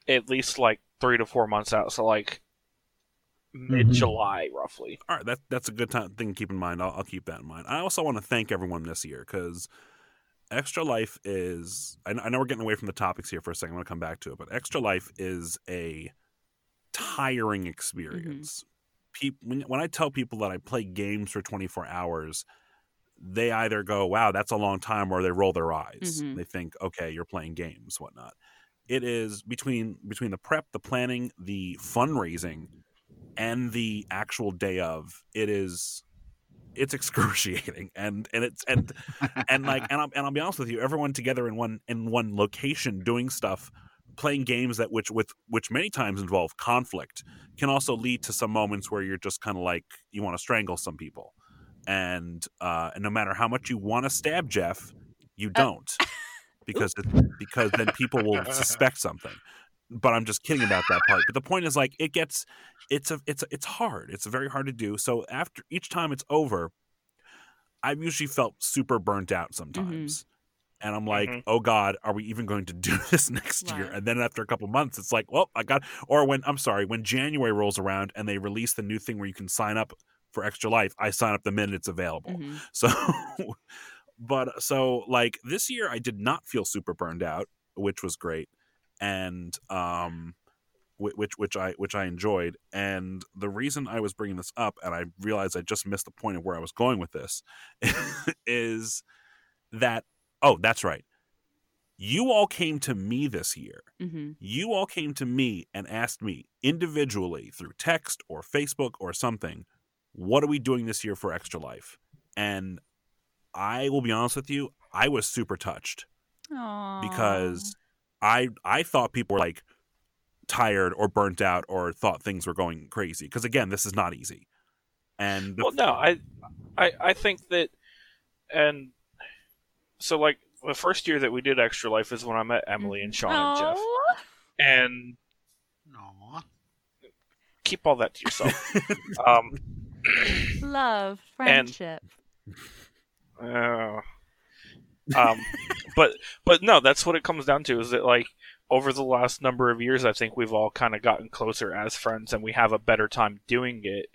at least like three to four months out. So like mid July, roughly. all right, that that's a good time thing to keep in mind. I'll, I'll keep that in mind. I also want to thank everyone this year because Extra Life is. I know, I know we're getting away from the topics here for a second. I'm going to come back to it, but Extra Life is a tiring experience. Peop when when I tell people that I play games for 24 hours, they either go, "Wow, that's a long time," or they roll their eyes. Mhm. They think, "Okay, you're playing games, whatnot." It is between between the prep, the planning, the fundraising, and the actual day of. It is it's excruciating and and it's and and like and I'll, and I'll be honest with you everyone together in one in one location doing stuff playing games that which with which many times involve conflict can also lead to some moments where you're just kind of like you want to strangle some people and uh and no matter how much you want to stab Jeff you don't because it, because then people will suspect something but I'm just kidding about that part but the point is like it gets it's a it's a, it's hard it's very hard to do so after each time it's over I've usually felt super burnt out sometimes. And I'm like, Mhm. oh God, are we even going to do this next year? And then after a couple months, it's like, well, I got, or when, I'm sorry, when January rolls around and they release the new thing where you can sign up for Extra Life, I sign up the minute it's available. Mhm. So, but so like this year, I did not feel super burned out, which was great, and um, which which I which I enjoyed. And the reason I was bringing this up, and I realized I just missed the point of where I was going with this, is that oh, that's right. You all came to me this year Mhm. you all came to me and asked me individually through text or Facebook or something, what are we doing this year for Extra Life? And I will be honest with you, I was super touched Aw. because I I thought people were like tired or burnt out or thought things were going crazy because again, this is not easy. And the- Well, no, I, I, I think that, and so like the first year that we did Extra Life is when I met Emily and Sean and Jeff, and Aw. keep all that to yourself. um, love friendship. uh, um, but but no, that's what it comes down to. Is that like over the last number of years, I think we've all kind of gotten closer as friends, and we have a better time doing it.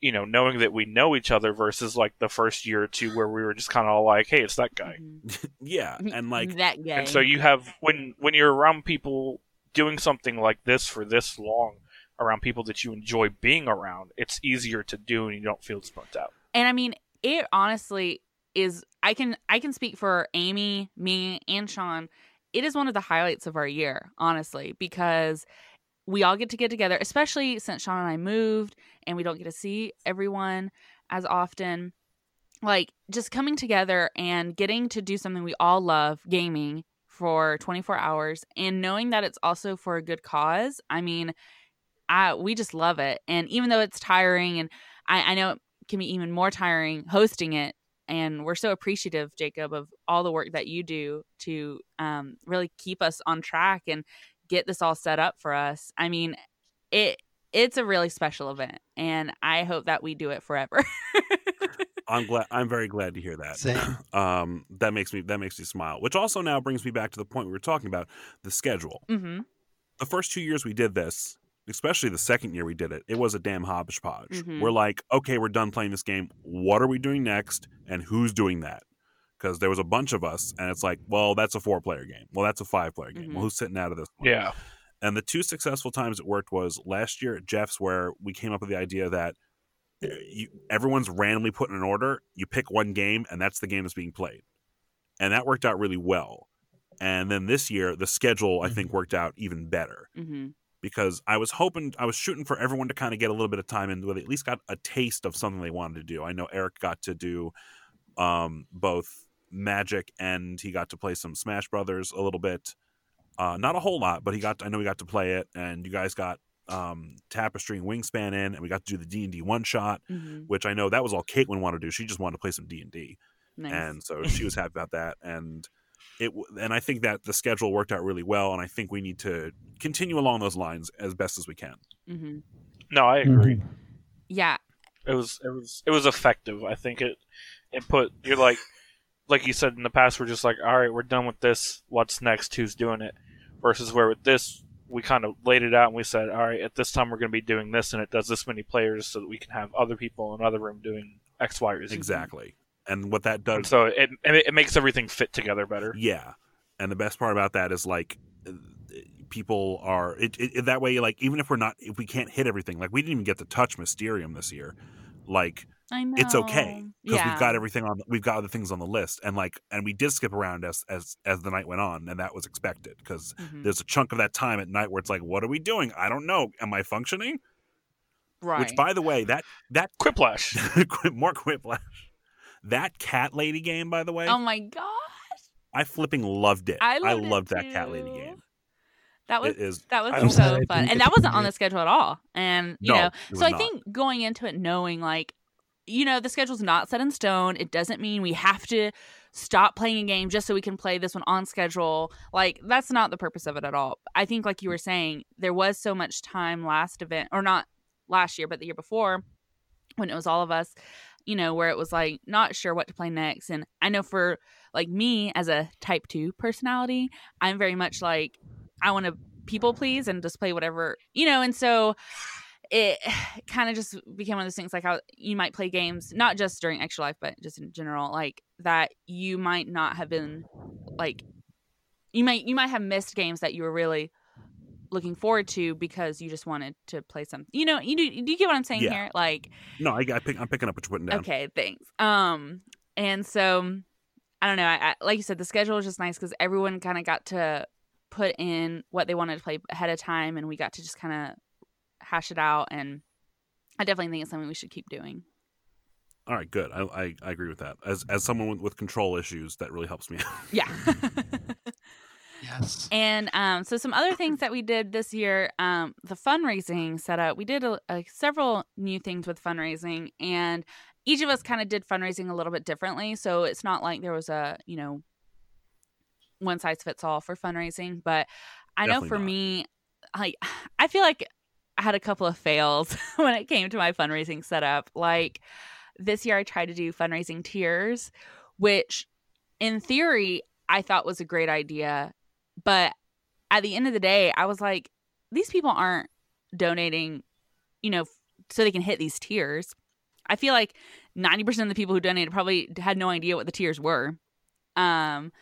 You know, knowing that we know each other versus like the first year or two where we were just kind of all like, "Hey, it's that guy." Mhm. yeah, and like that guy. And so you have when when you're around people doing something like this for this long, around people that you enjoy being around, it's easier to do and you don't feel as burnt out. And I mean, it honestly, is I can I can speak for Amy, me, and Sean. It is one of the highlights of our year, honestly, because we all get to get together, especially since Sean and I moved and we don't get to see everyone as often. Like just coming together and getting to do something we all love, gaming for 24 hours and knowing that it's also for a good cause. I mean, I we just love it. And even though it's tiring and I, I know it can be even more tiring hosting it and we're so appreciative jacob of all the work that you do to um, really keep us on track and get this all set up for us i mean it it's a really special event and i hope that we do it forever I'm glad. I'm very glad to hear that. Same. Um, that makes me that makes me smile. Which also now brings me back to the point we were talking about the schedule. hmm The first two years we did this, especially the second year we did it, it was a damn hodgepodge. Mhm. We're like, okay, we're done playing this game. What are we doing next? And who's doing that? Because there was a bunch of us, and it's like, well, that's a four-player game. Well, that's a five-player game. Mhm. Well, who's sitting out of this? One? Yeah. And the two successful times it worked was last year at Jeff's, where we came up with the idea that uh, you, everyone's randomly put in an order. You pick one game, and that's the game that's being played. And that worked out really well. And then this year, the schedule, I think, worked out even better hmm because I was hoping, I was shooting for everyone to kind of get a little bit of time and where they at least got a taste of something they wanted to do. I know Eric got to do um, both Magic and he got to play some Smash Brothers a little bit. Uh, not a whole lot, but he got. I know he got to play it, and you guys got um, Tapestry and Wingspan in, and we got to do the D and D one shot, hmm which I know that was all Caitlin wanted to do. She just wanted to play some D and D, and so she was happy about that. And it, and I think that the schedule worked out really well, and I think we need to continue along those lines as best as we can. hmm No, I agree. Mhm. yeah It was it was it was effective. I think it it put you're like like you said in the past we're just like all right we're done with this. What's next? Who's doing it? Versus where with this we kind of laid it out and we said all right at this time we're going to be doing this and it does this many players so that we can have other people in another room doing X Y or Z. Exactly. And what that And does, so it it it makes everything fit together better. yeah. And the best part about that is like uh, people are it, it, it- that way. Like even if we're not, if we can't hit everything, like we didn't even get to touch Mysterium this year. Like i know it's okay because yeah we've got everything on. We've got other things on the list, and like and we did skip around as as as the night went on, and that was expected because Mhm. there's a chunk of that time at night where it's like, what are we doing? I don't know. Am I functioning? right Which, by the way, that that Quiplash. more quiplash. That cat lady game, by the way, oh my god I flipping loved it. I loved, it that cat lady game. that was It is That was so fun. And that wasn't on the schedule at all. And, you No, know, it was so I not. think going into it knowing like, you know, the schedule's not set in stone. It doesn't mean we have to stop playing a game just so we can play this one on schedule. Like, that's not the purpose of it at all. I think, like you were saying, there was so much time last event, or not last year, but the year before when it was all of us, you know, where it was like not sure what to play next. And I know for like me as a type two personality, I'm very much like, I want to people please and just play whatever you know and so it kind of just became one of those things like how you might play games not just during extra life but just in general like that you might not have been like you might you might have missed games that you were really looking forward to because you just wanted to play something. you know you do, do you get what i'm saying Yeah. here like No, I, I pick, I'm picking up what you're putting down. Okay, thanks. Um, and so I don't know. I, I like you said, the schedule was just nice because everyone kind of got to put in what they wanted to play ahead of time, and we got to just kind of hash it out. And I definitely think it's something we should keep doing. All right, good. I, I, I agree with that. As as someone with, with control issues, that really helps me. Yeah. Yes. And um, so some other things that we did this year, um, the fundraising setup. We did a, a, several new things with fundraising, and each of us kind of did fundraising a little bit differently. So it's not like there was a you know one size fits all for fundraising. But I know for not. me, like I feel like I had a couple of fails when it came to my fundraising setup. Like this year, I tried to do fundraising tiers, which in theory I thought was a great idea but at the end of the day, I was like, these people aren't donating, you know, so they can hit these tiers. I feel like 90% of the people who donated probably had no idea what the tiers were. Um,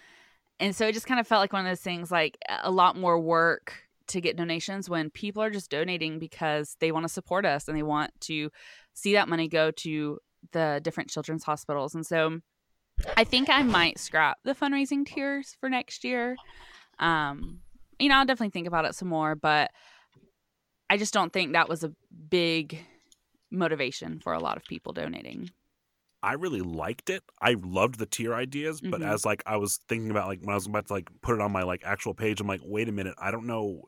and so it just kind of felt like one of those things like a lot more work to get donations when people are just donating because they want to support us and they want to see that money go to the different children's hospitals. And so I think I might scrap the fundraising tiers for next year. Um, you know, I'll definitely think about it some more, but I just don't think that was a big motivation for a lot of people donating. I really liked it. I loved the tier ideas, but Mhm. as like I was thinking about like when I was about to like put it on my like actual page, I'm like, wait a minute, I don't know.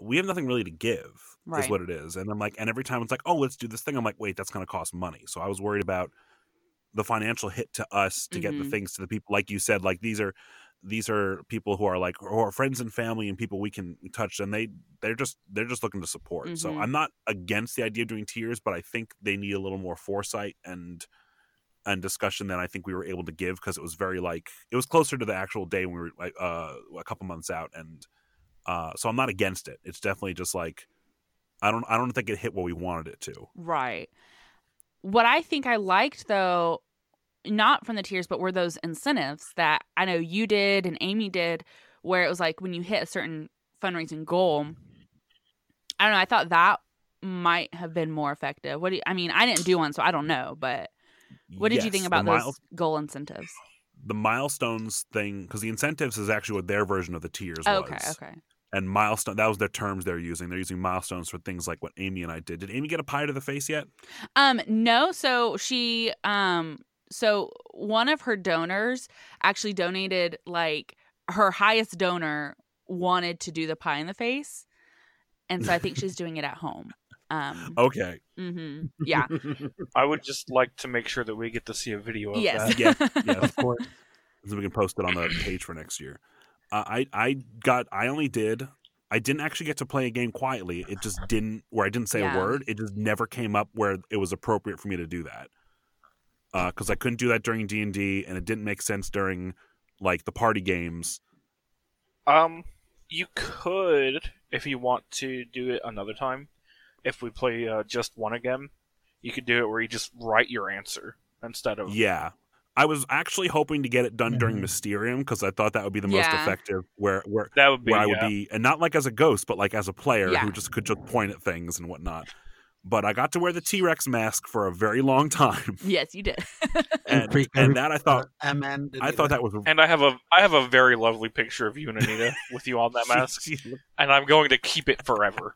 We have nothing really to give, is what it is. And I'm like, and every time it's like, oh, let's do this thing. I'm like, wait, that's going to cost money. So I was worried about the financial hit to us to get the Mhm. things to the people. Like you said, like these are these are people who are like who are friends and family and people we can touch, and they they're just they're just looking to support. So Mhm. I'm not against the idea of doing tiers, but I think they need a little more foresight and and discussion than I think we were able to give because it was very like it was closer to the actual day when we were like uh, a couple months out, and uh, so I'm not against it. It's definitely just like I don't I don't think it hit what we wanted it to. Right. What I think I liked though, not from the tiers, but were those incentives that I know you did and Amy did, where it was like when you hit a certain fundraising goal. I don't know. I thought that might have been more effective. What do you, I mean? I didn't do one, so I don't know. But what did you think about those mile- goal incentives? the milestones thing because the incentives is actually what their version of the tiers okay, was. okay. And milestone that was their terms they're using. They're using milestones for things like what Amy and I did. Did Amy get a pie to the face yet? Um, no. So she, um, so one of her donors actually donated like her highest donor wanted to do the pie in the face, and so I think she's doing it at home. Um, Okay. hmm yeah, I would just like to make sure that we get to see a video of yes, that. Yeah, yeah, of course. So we can post it on the page for next year. Uh, I I got I only did I didn't actually get to play a game quietly. It just didn't where I didn't say Yeah. a word. It just never came up where it was appropriate for me to do that. Because I couldn't do that during D and D, and it didn't make sense during like the party games. Um, you could, if you want to do it another time, if we play uh, just one again, you could do it where you just write your answer instead of Yeah. I was actually hoping to get it done during Mhm. Mysterium because I thought that would be the most effective. Where where that would be where I yeah. would be, and not like as a ghost, but like as a player Yeah. who just could just point at things and whatnot. But I got to wear the T Rex mask for a very long time, yes, you did. and, and that I thought MN I thought that was And I have a I have a very lovely picture of you and Anita with you on that mask, She, she, and I'm going to keep it forever.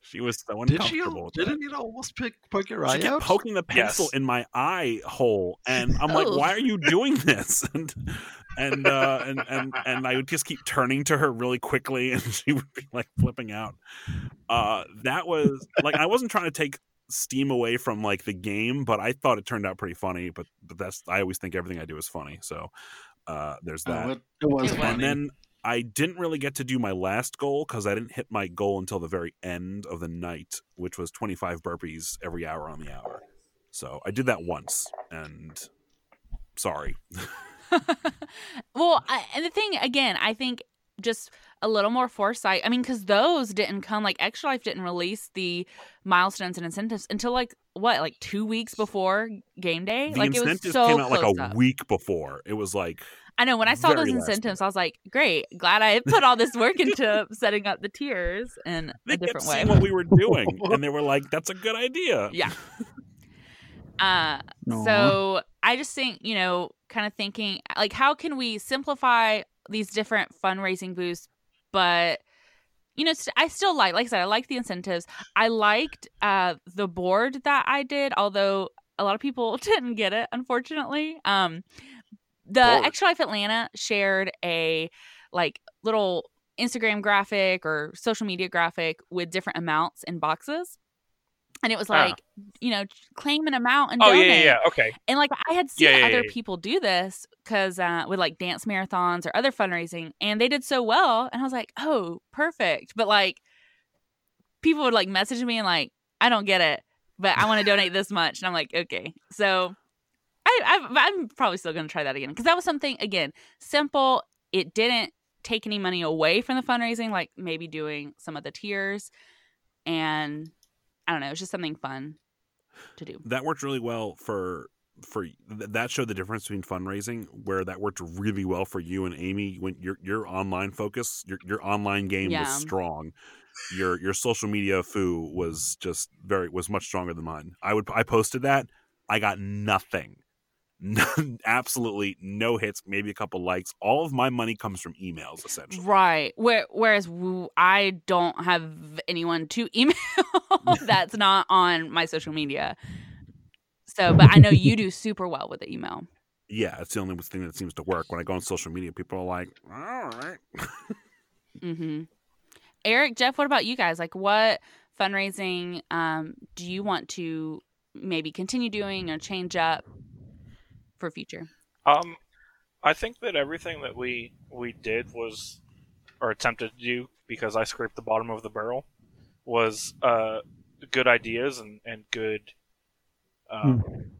She was so uncomfortable. Did she? Didn't that. you almost pick poke your eye She eye kept out? poking the pencil Yes. in my eye hole, and I'm like, Oh. "Why are you doing this?" And and uh, and and and I would just keep turning to her really quickly, and she would be like flipping out. Uh, that was like I wasn't trying to take steam away from like the game, but I thought it turned out pretty funny. But but that's I always think everything I do is funny, so uh, there's Oh, that. it, it was It was. funny. And then I didn't really get to do my last goal because I didn't hit my goal until the very end of the night, which was 25 burpees every hour on the hour. So I did that once, and sorry. well, I, and the thing again, I think just a little more foresight. I mean, because those didn't come like Extra Life didn't release the milestones and incentives until like what, like two weeks before game day. The like it was incentives so came out like a up. week before. It was like, I know when I saw those very last incentives, I was like, great, glad I put all this work into setting up the tiers in they a different way. what we were doing, and they were like, "That's a good idea." Yeah. Uh, Aw. so I just think, you know, kind of thinking like, how can we simplify these different fundraising boosts, but you know, st- I still like, like I said, I like the incentives. I liked uh, the board that I did, although a lot of people didn't get it, unfortunately. Um, the Board. Extra Life Atlanta shared a like little Instagram graphic or social media graphic with different amounts in boxes. And it was Ah. like, you know, claim an amount and Oh donate. yeah, yeah. Okay. And like I had seen Yeah, yeah, other yeah. people do this because uh, with like dance marathons or other fundraising, and they did so well. And I was like, oh, perfect. But like people would like message me and like, I don't get it, but I want to donate this much. And I'm like, okay. So I, I I'm probably still going to try that again because that was something again simple. It didn't take any money away from the fundraising, like maybe doing some of the tiers, and I don't know, it was just something fun to do. that worked really well for for that showed the difference between fundraising where that worked really well for you and Amy when your your online focus your your online game Yeah. was strong your your social media foo was just very was much stronger than mine I would I posted that I got nothing Absolutely no hits, maybe a couple likes. All of my money comes from emails, essentially. Right. Where, whereas I don't have anyone to email that's not on my social media. So, but I know you do super well with the email. Yeah, it's the only thing that seems to work. When I go on social media, people are like, "All right." mm-hmm. Eric, Jeff, what about you guys? Like, what fundraising um, do you want to maybe continue doing or change up for future? Um, I think that everything that we we did was, or attempted to do, because I scraped the bottom of the barrel, was uh, good ideas and and good um,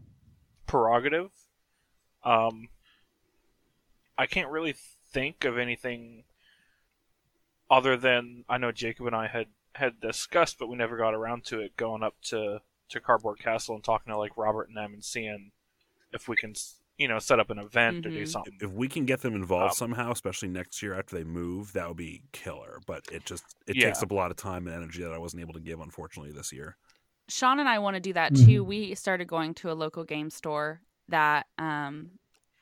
prerogative. Um, I can't really think of anything other than I know Jacob and I had had discussed, but we never got around to it. Going up to to Cardboard Castle and talking to like Robert and them and seeing if we can, you know, set up an event or do something. if we can get them involved Um, somehow, especially next year after they move, that would be killer. But it just it Yeah. takes up a lot of time and energy that I wasn't able to give, unfortunately, this year. Sean and I want to do that Mhm. too. We started going to a local game store that um,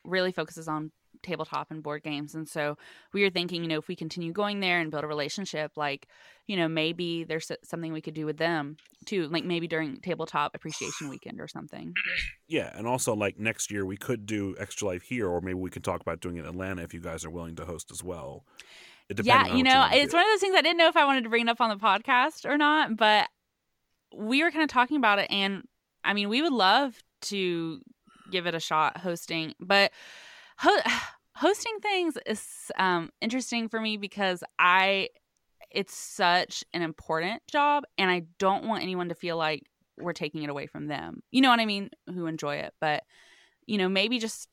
really focuses on tabletop and board games. And so we were thinking, you know, if we continue going there and build a relationship, like, you know, maybe there's something we could do with them too, like maybe during tabletop appreciation weekend or something. Yeah, and also like next year we could do Extra Life here, or maybe we can talk about doing it in Atlanta if you guys are willing to host as well. Yeah, you know, wanna it's do. one of those things I didn't know if I wanted to bring it up on the podcast or not, but we were kind of talking about it. And I mean, we would love to give it a shot hosting, but ho- hosting things is um, interesting for me because I, it's such an important job and I don't want anyone to feel like we're taking it away from them. You know what I mean? Who enjoy it, but you know, maybe just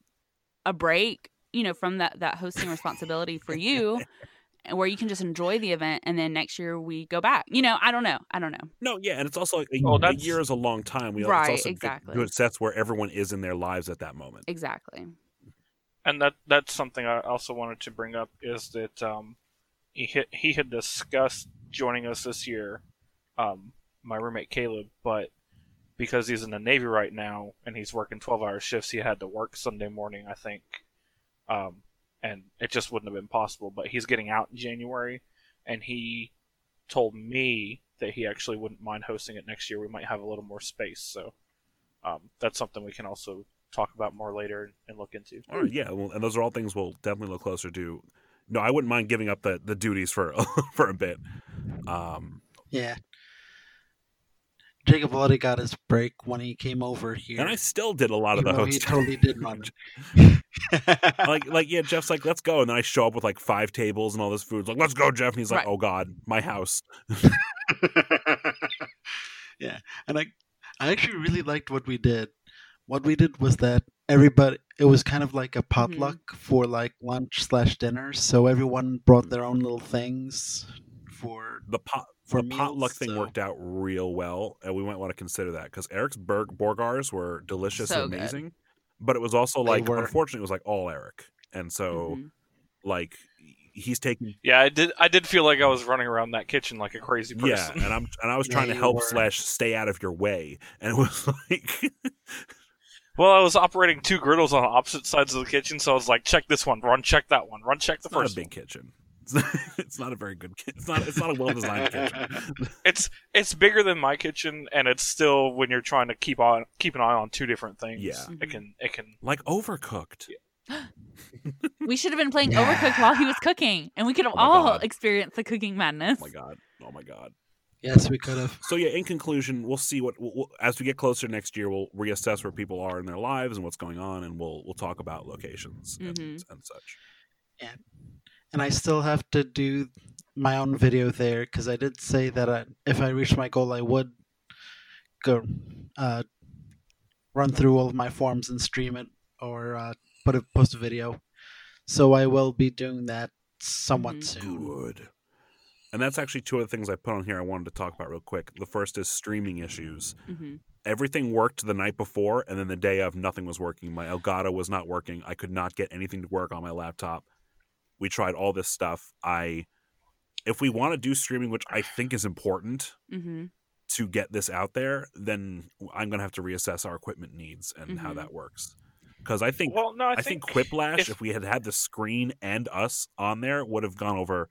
a break, you know, from that that hosting responsibility for you and where you can just enjoy the event and then next year we go back. You know, I don't know. I don't know. No, yeah, and it's also like a, Oh, a year is a long time. We Right, it's also good- exactly. good sets where everyone is in their lives at that moment. Exactly. And that that's something I also wanted to bring up is that um, he hit, he had discussed joining us this year, um, my roommate Caleb, but because he's in the Navy right now and he's working twelve hour shifts, he had to work Sunday morning, I think, um, and it just wouldn't have been possible. But he's getting out in January, and he told me that he actually wouldn't mind hosting it next year. We might have a little more space, so um, that's something we can also talk about more later and look into. All right, yeah, well, and those are all things we'll definitely look closer to. No, I wouldn't mind giving up the, the duties for for a bit. Um, Yeah. Jacob already got his break when he came over here. and I still did a lot of the Even he totally did run like like yeah, Jeff's like, let's go, and then I show up with like five tables and all this food. Like, let's go, Jeff. And he's like, Right. oh god, my house. yeah, and I, I actually really liked what we did. What we did was that everybody, it was kind of like a potluck for like lunch slash dinner. So everyone brought their own little things for The pot for the potluck meals, thing so- worked out real well, and we might want to consider that because Eric's Berg Borgars were delicious So and good. amazing, but it was also They like were. unfortunately it was like all Eric, and so Mhm. like he's taking Yeah, I did. I did feel like I was running around that kitchen like a crazy person yeah, person. and I'm and I was Yeah, trying to help were. slash stay out of your way, and it was like Well, I was operating two griddles on opposite sides of the kitchen, so I was like, check this one, run, check that one, run, check the it's not a big one. kitchen. It's not, it's not a very good. ki- It's not. It's not a well designed kitchen. It's it's bigger than my kitchen, and it's still when you're trying to keep on keep an eye on two different things. Yeah. Mm-hmm. it can it can. Like overcooked. We should have been playing Yeah. Overcooked while he was cooking, and we could have Oh all God. experienced the cooking madness. Oh my god. Oh my god. Yes, we could have. So yeah, in conclusion, we'll see what we'll, we'll- as we get closer next year. We'll reassess where people are in their lives and what's going on, and we'll we'll talk about locations and, Mhm. and such. and I still have to do my own video there because I did say that I, if I reach my goal, I would go uh, run through all of my forms and stream it or uh, put a post a video. So I will be doing that somewhat Mhm. soon. Good. And that's actually two of the things I put on here. I wanted to talk about real quick. The first is streaming issues. hmm Everything worked the night before, and then the day of, nothing was working. My Elgato was not working. I could not get anything to work on my laptop. We tried all this stuff. I, if we want to do streaming, which I think is important, hmm to get this out there, then I'm going to have to reassess our equipment needs and how Mhm. that works. because I think well, no, I, I, think, Quiplash, if, if- we had had the screen and us on there, would have gone over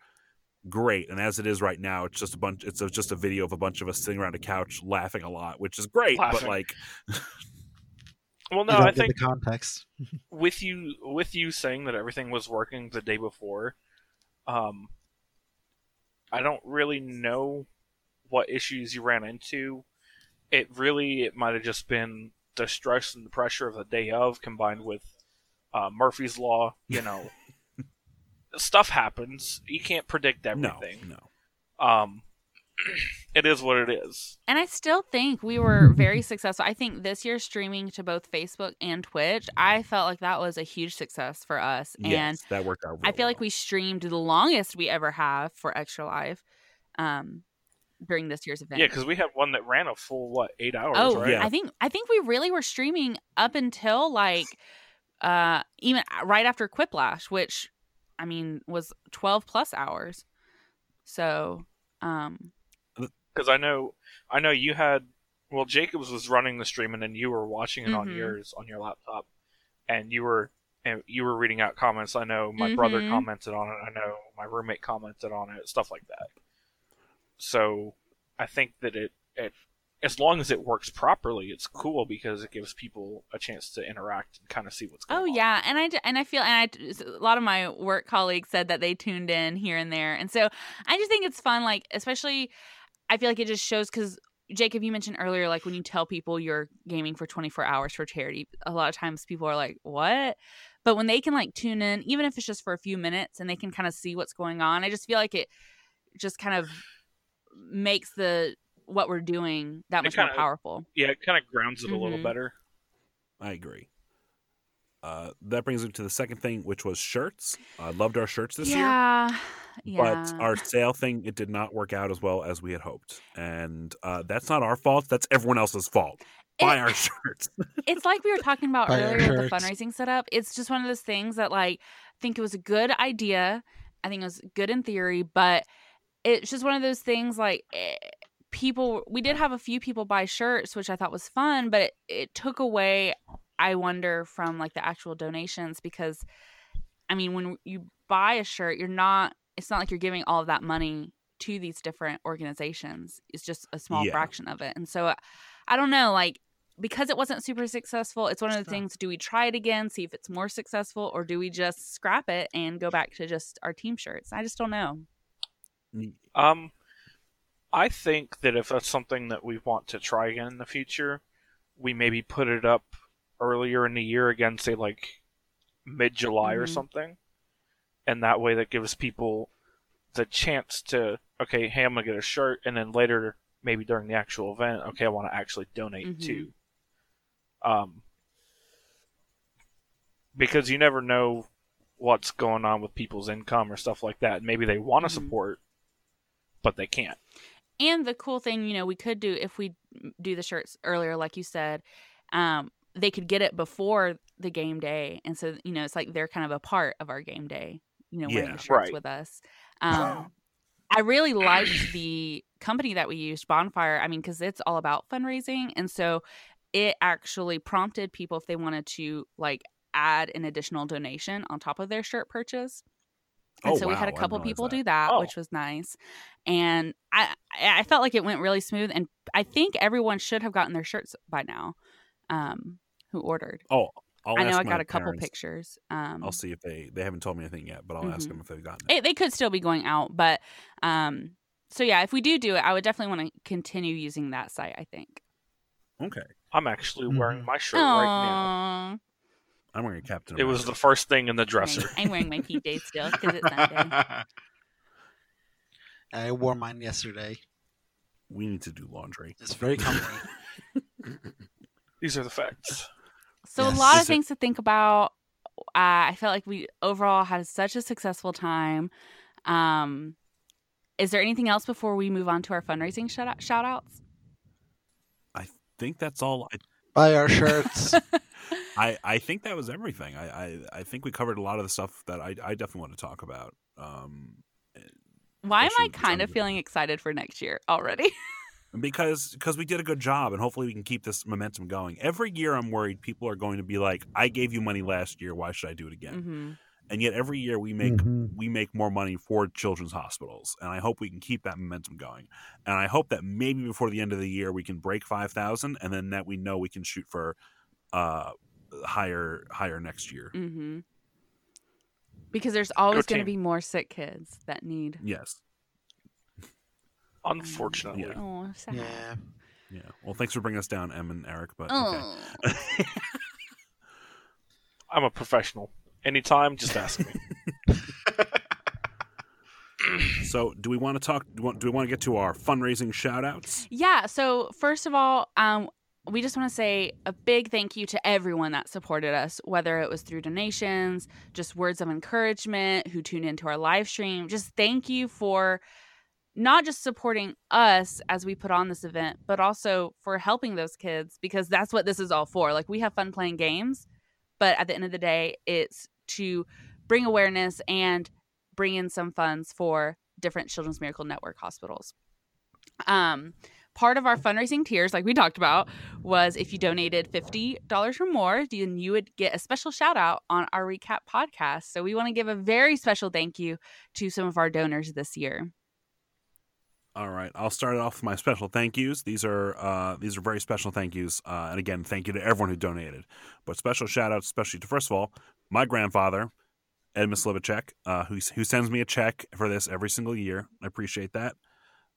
great. And as it is right now, it's just a bunch. It's a, just a video of a bunch of us sitting around a couch laughing a lot, which is great. But like, well, no, I think the context. with you with you saying that everything was working the day before, um, I don't really know what issues you ran into. It really it might have just been the stress and the pressure of the day of combined with uh, Murphy's law. You know, stuff happens. You can't predict everything. no. Um, it is what it is. And I still think we were very successful. I think this year streaming to both Facebook and Twitch, I felt like that was a huge success for us. And Yes, that worked out. I real feel like we streamed the longest we ever have for Extra Life um, during this year's event. Yeah, because we had one that ran a full what eight hours. Oh, right? Yeah. I think I think we really were streaming up until like uh even right after Quiplash, which I mean was 12 plus hours. So, um because I know I know you had well Jacobs was running the stream and then you were watching it on Mhm. yours on your laptop and you were and you were reading out comments. I know my brother Mhm. commented on it. I know my roommate commented on it. Stuff like that. So I think that it it as long as it works properly, it's cool because it gives people a chance to interact and kind of see what's oh, going Oh on. Oh yeah, and I and I feel and I a lot of my work colleagues said that they tuned in here and there, and so I just think it's fun. Like especially, I feel like it just shows because Jacob, you mentioned earlier, like when you tell people you're gaming for 24 hours for charity, a lot of times people are like, "What?" But when they can like tune in, even if it's just for a few minutes, and they can kind of see what's going on, I just feel like it just kind of makes the what we're doing that It much more kinda- powerful. Yeah, it kind of grounds it a little Mhm. better. I agree. Uh, that brings me to the second thing, which was shirts. I loved our shirts this year. yeah, yeah. But our sale thing, it did not work out as well as we had hoped. And uh, that's not our fault. That's everyone else's fault. Buy our shirts. it's like we were talking about Buy earlier with the shirts. fundraising setup. It's just one of those things that like I think it was a good idea. I think it was good in theory, but it's just one of those things like eh, people we did have a few people buy shirts, which I thought was fun, but it, it took away I wonder from like the actual donations because I mean when you buy a shirt, you're not it's not like you're giving all of that money to these different organizations. It's just a small Yeah. fraction of it. And so I don't know, like because it wasn't super successful, it's one of the things do we try it again, see if it's more successful, or do we just scrap it and go back to just our team shirts? I just don't know. Um, I think that if that's something that we want to try again in the future, we maybe put it up earlier in the year again, say like mid July or Mhm. something, and that way that gives people the chance to okay, hey, I'm gonna get a shirt, and then later maybe during the actual event, okay, I want to actually donate Mhm. to. Um, because you never know what's going on with people's income or stuff like that. Maybe they want to Mhm. support, but they can't. And the cool thing, you know, we could do if we do the shirts earlier, like you said, um, they could get it before the game day, and so you know, it's like they're kind of a part of our game day. You know, wearing Yeah. the shirts Right. with us. Um, I really liked the company that we used, Bonfire. I mean, because it's all about fundraising, and so it actually prompted people if they wanted to like add an additional donation on top of their shirt purchase. And Oh, so we had wow. a I didn't couple people that. do that, Oh. which was nice. And I I I felt like it went really smooth, and I think everyone should have gotten their shirts by now. Um, who ordered? Oh, I'll I know I got a couple parents. pictures. Um, I'll see if they they haven't told me anything yet, but I'll ask Mhm. them if they've gotten it. it, they could still be going out, but um, so yeah, if we do do it, I would definitely want to continue using that site. I think. Okay, I'm actually wearing Mhm. my shirt right now. Aw. I'm wearing a Captain. It was the first thing in the dresser. I'm wearing my PJs still because it's Sunday. I wore mine yesterday. We need to do laundry. It's very comfy. These are the facts. So Yes. a lot of Is it- things to think about. Uh, I felt like we overall had such a successful time. Um, is there anything else before we move on to our fundraising shout out, shout outs? I think that's all. I, Buy our shirts. I I think that was everything. I, I I think we covered a lot of the stuff that I I definitely want to talk about. Um, Why am I kind of some- feeling excited for next year already? because because we did a good job and hopefully we can keep this momentum going. Every year I'm worried people are going to be like, "I gave you money last year, why should I do it again?" hmm And yet every year we make Mhm. we make more money for children's hospitals, and I hope we can keep that momentum going. And I hope that maybe before the end of the year we can break five thousand, and then that we know we can shoot for uh higher higher next year. hmm Because there's always going to be more sick kids that need. Yes. Unfortunately. Yeah. Oh, sad. Yeah. Yeah. Well, thanks for bringing us down, Em and Eric. But okay. Oh. I'm a professional. Anytime, just ask me. So, do we want to talk? Do we want, do we want to get to our fundraising shout outs? Yeah. So first of all, um, we just want to say a big thank you to everyone that supported us, whether it was through donations, just words of encouragement, who tuned into our live stream. Just thank you for not just supporting us as we put on this event, but also for helping those kids because that's what this is all for. Like we have fun playing games, but at the end of the day, it's to bring awareness and bring in some funds for different Children's Miracle Network hospitals. Um, part of our fundraising tiers, like we talked about, was if you donated $50 or more, then you would get a special shout out on our recap podcast. So we want to give a very special thank you to some of our donors this year. All right, I'll start off with my special thank yous. These are uh, these are very special thank yous, uh, and again, thank you to everyone who donated. But special shout outs, especially to first of all, my grandfather, Ed Mislivacek, uh, who who sends me a check for this every single year. I appreciate that.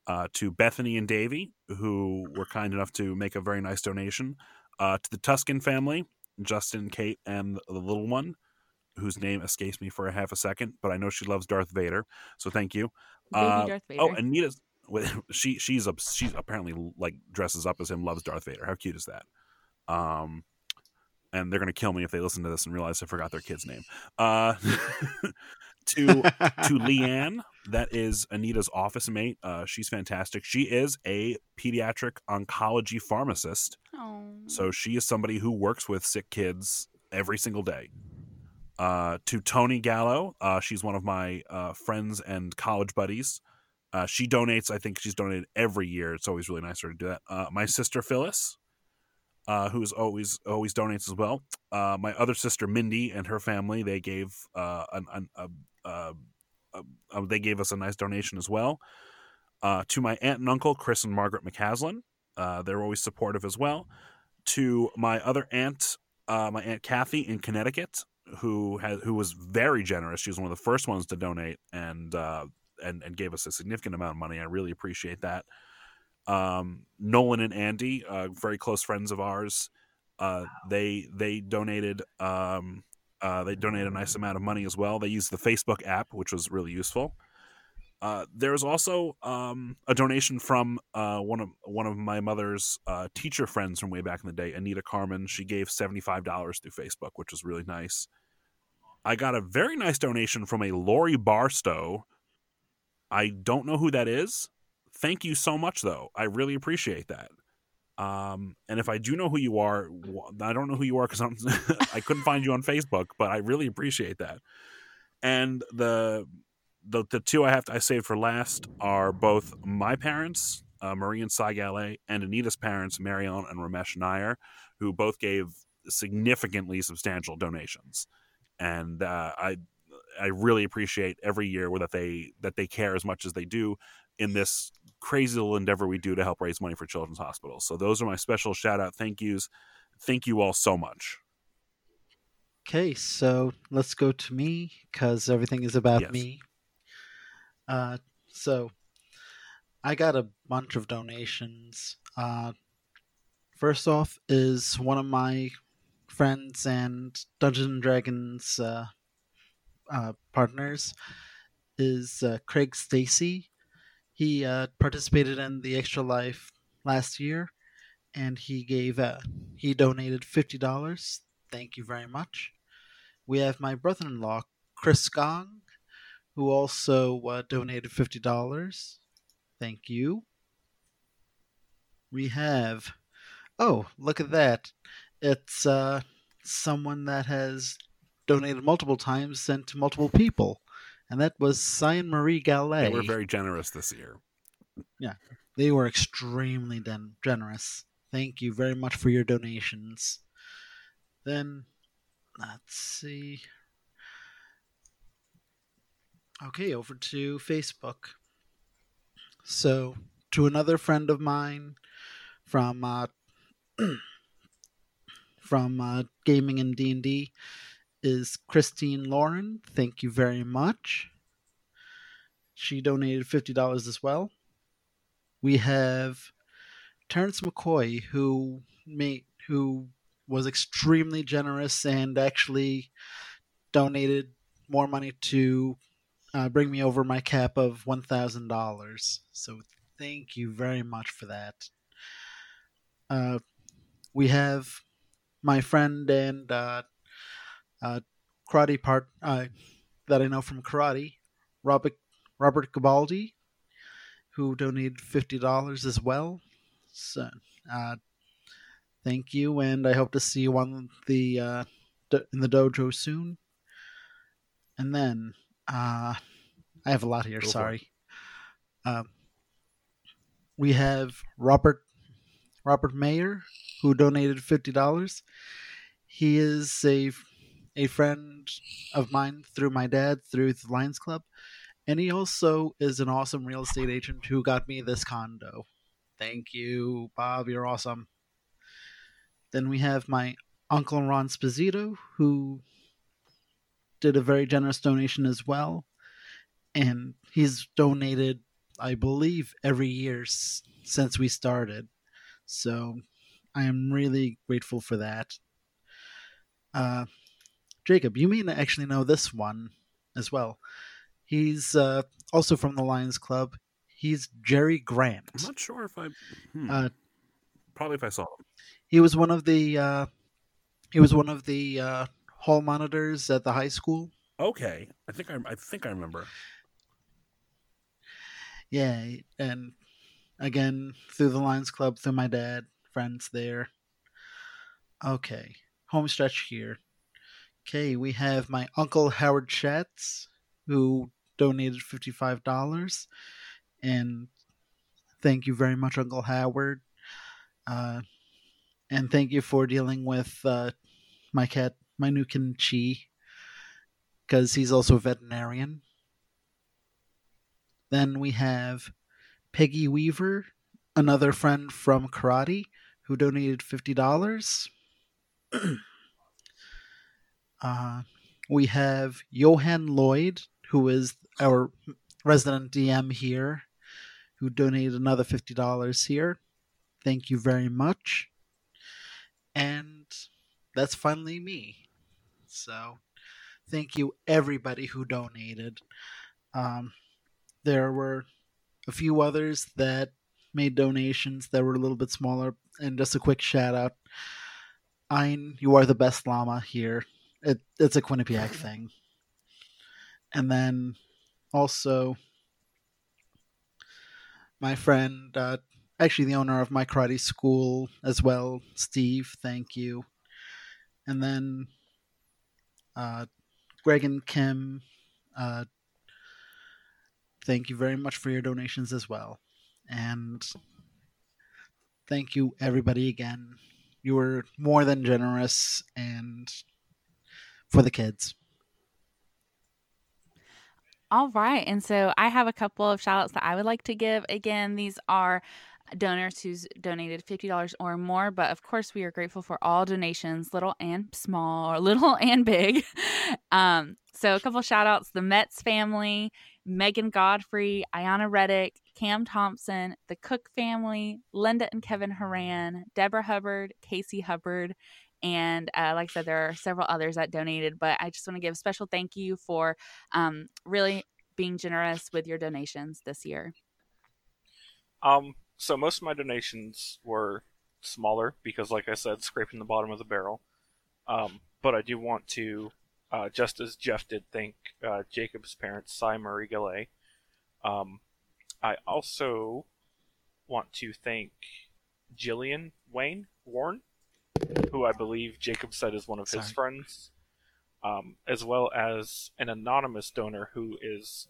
Uh, to Bethany and Davy, who were kind enough to make a very nice donation. Uh, to the Tuscan family, Justin, Kate, and the little one, whose name escapes me for a half a second, but I know she loves Darth Vader. So thank you. Baby Uh, Darth Vader. Oh, Anita's with- she she's a, she's apparently like dresses up as him, loves Darth Vader. How cute is that? Um, and they're gonna kill me if they listen to this and realize I forgot their kid's name. Uh, to to Leanne, that is Anita's office mate. Uh, she's fantastic. She is a pediatric oncology pharmacist. Oh. So she is somebody who works with sick kids every single day. Uh, to Tony Gallo, uh, she's one of my uh, friends and college buddies. Uh, she donates. I think she's donated every year. It's always really nice of her to do that. Uh, my sister Phyllis, uh, who's always always donates as well. Uh, my other sister Mindy and her family they gave uh, an, an, a, a, a, they gave us a nice donation as well. Uh, to my aunt and uncle Chris and Margaret McCaslin, uh, they're always supportive as well. To my other aunt, uh, my aunt Kathy in Connecticut, who has who was very generous. She was one of the first ones to donate and and and gave us a significant amount of money. I really appreciate that. Um, Nolan and Andy, uh, very close friends of ours, uh, they they donated um, uh, they donated a nice amount of money as well. They used the Facebook app, which was really useful. Uh, there's also um, a donation from uh, one of one of my mother's uh, teacher friends from way back in the day, Anita Carmen. She gave seventy five dollars through Facebook, which was really nice. I got a very nice donation from a Lori Barstow. I don't know who that is. Thank you so much, though. I really appreciate that. Um, and if I do know who you are, I don't know who you are because I couldn't find you on Facebook, but I really appreciate that. And the the the two I have to, I saved for last are both my parents, uh, Marie and Cy and Anita's parents, Marion and Ramesh Nair, who both gave significantly substantial donations. And uh, I I really appreciate every year that they that they care as much as they do in this crazy little endeavor we do to help raise money for children's hospitals. So those are my special shout out thank yous. Thank you all so much. Okay, so let's go to me because everything is about Yes. me. Uh, so I got a bunch of donations. Uh, first off is one of my friends and Dungeons and Dragons uh, uh, partners is uh, Craig Stacy. He uh, participated in the Extra Life last year, and he gave uh, he donated fifty dollars. Thank you very much. We have my brother-in-law Chris Gong, who also uh, donated fifty dollars. Thank you. We have, oh, look at that! It's uh, someone that has donated multiple times and to multiple people, and that was Cyan Marie Gallet. They were very generous this year. yeah, they were extremely den- generous. Thank you very much for your donations. Then, let's see. Okay, over to Facebook. So, to another friend of mine from uh, from uh, gaming and D and D is Christine Lauren. Thank you very much. She donated fifty dollars as well. We have Terrence McCoy, who made who was extremely generous and actually donated more money to uh, bring me over my cap of one thousand dollars. So thank you very much for that. Uh, we have my friend and uh, uh, karate part uh, that I know from karate, Robert Robert Gabaldi, who donated fifty dollars as well. So, uh, thank you, and I hope to see you on the uh, do- in the dojo soon. And then uh, I have a lot here. Go sorry. Um, we have Robert Robert Mayer, who donated fifty dollars. He is a a friend of mine through my dad through the Lions Club, and he also is an awesome real estate agent who got me this condo. Thank you, Bob. You're awesome. Then we have my uncle Ron Sposito, who did a very generous donation as well, and he's donated, I believe, every year since we started. So I am really grateful for that. Uh, Jacob, you may actually know this one as well. He's uh, also from the Lions Club. He's Jerry Grant. I'm not sure if I. Hmm. Uh, Probably if I saw him. he was one of the uh, he was one of the uh, hall monitors at the high school. Okay, I think I. I think I remember. Yeah, and again through the Lions Club, through my dad, friends there. Okay, home stretch here. Okay, we have my uncle Howard Schatz, who donated fifty-five dollars, and thank you very much, Uncle Howard. Uh, and thank you for dealing with uh, my cat, my new Chi, because he's also a veterinarian. Then we have Peggy Weaver, another friend from karate, who donated fifty dollars. uh, we have Johan Lloyd, who is our resident DM here, who donated another fifty dollars here. Thank you very much. And that's finally me. So, thank you everybody who donated. Um, there were a few others that made donations that were a little bit smaller. And just a quick shout out Ein, you are the best llama here. It, it's a Quinnipiac thing. And then also, my friend, uh, actually the owner of my karate school as well, Steve, thank you. And then uh, Greg and Kim, uh, thank you very much for your donations as well. And thank you, everybody, again. You were more than generous and for the kids. All right. And so I have a couple of shout outs that I would like to give. Again, these are donors who's donated $50 or more, but of course we are grateful for all donations, little and small, or little and big. Um, so a couple shout outs, the Metz family, Megan Godfrey, Ayana Reddick, Cam Thompson, the Cook family, Linda and Kevin Haran, Deborah Hubbard, Casey Hubbard, and uh, like I said, there are several others that donated, but I just want to give a special thank you for um, really being generous with your donations this year. Um, so most of my donations were smaller because, like I said, scraping the bottom of the barrel. Um, but I do want to, uh, just as Jeff did, thank uh, Jacob's parents, Cy Murray Galley. Um, I also want to thank Jillian Wayne Warren, who I believe Jacob said is one of his friends, um, as well as an anonymous donor who is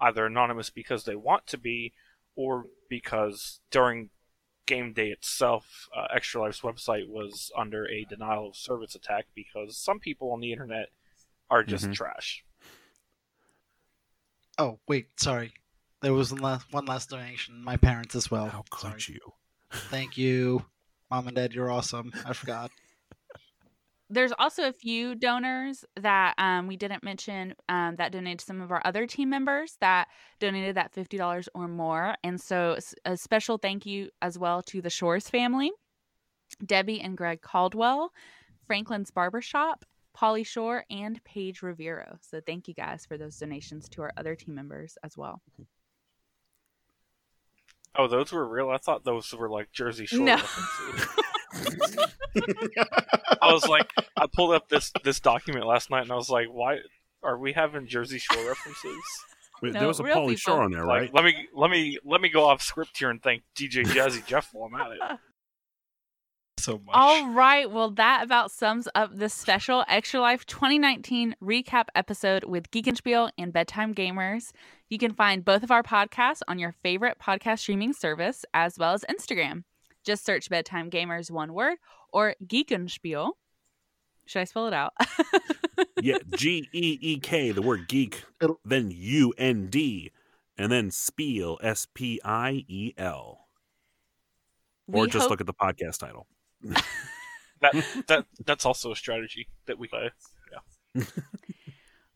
either anonymous because they want to be or because during game day itself, uh, Extra Life's website was under a denial of service attack because some people on the internet are just Mhm. trash. Oh wait, sorry. There was one last, one last donation. My parents as well. How could Oh, Sorry. you? Thank you, mom and dad. You're awesome. I forgot. There's also a few donors that um, we didn't mention um, that donated to some of our other team members that donated that $50 or more. And so a special thank you as well to the Shores family, Debbie and Greg Caldwell, Franklin's Barbershop, Polly Shore, and Paige Rivero. So thank you guys for those donations to our other team members as well. Oh, those were real? I thought those were like Jersey Shore No. references. I was like, I pulled up this this document last night and I was like, why are we having Jersey Shore references? Wait, No, there was a real Pauly. Shore on there, Like, right? let me let me let me go off script here and thank DJ Jazzy Jeff while I'm at it. So much. All right. Well, that about sums up this special Extra Life 2019 recap episode with Geekundspiel and Spiel and Bedtime Gamers. You can find both of our podcasts on your favorite podcast streaming service as well as Instagram. Just search Bedtime Gamers one word or Geekundspiel. Should I spell it out? yeah, G E E K, the word geek, then U N D, and then Spiel, S P I E L. Or We just hope- look at the podcast title. That that that's also a strategy that we play. Yeah.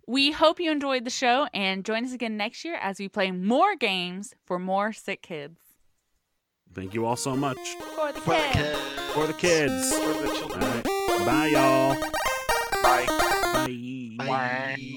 We hope you enjoyed the show and join us again next year as we play more games for more sick kids. Thank you all so much. For the For the kids. kids. For the kids. For the children. right. Bye, y'all. Bye. Bye. Bye.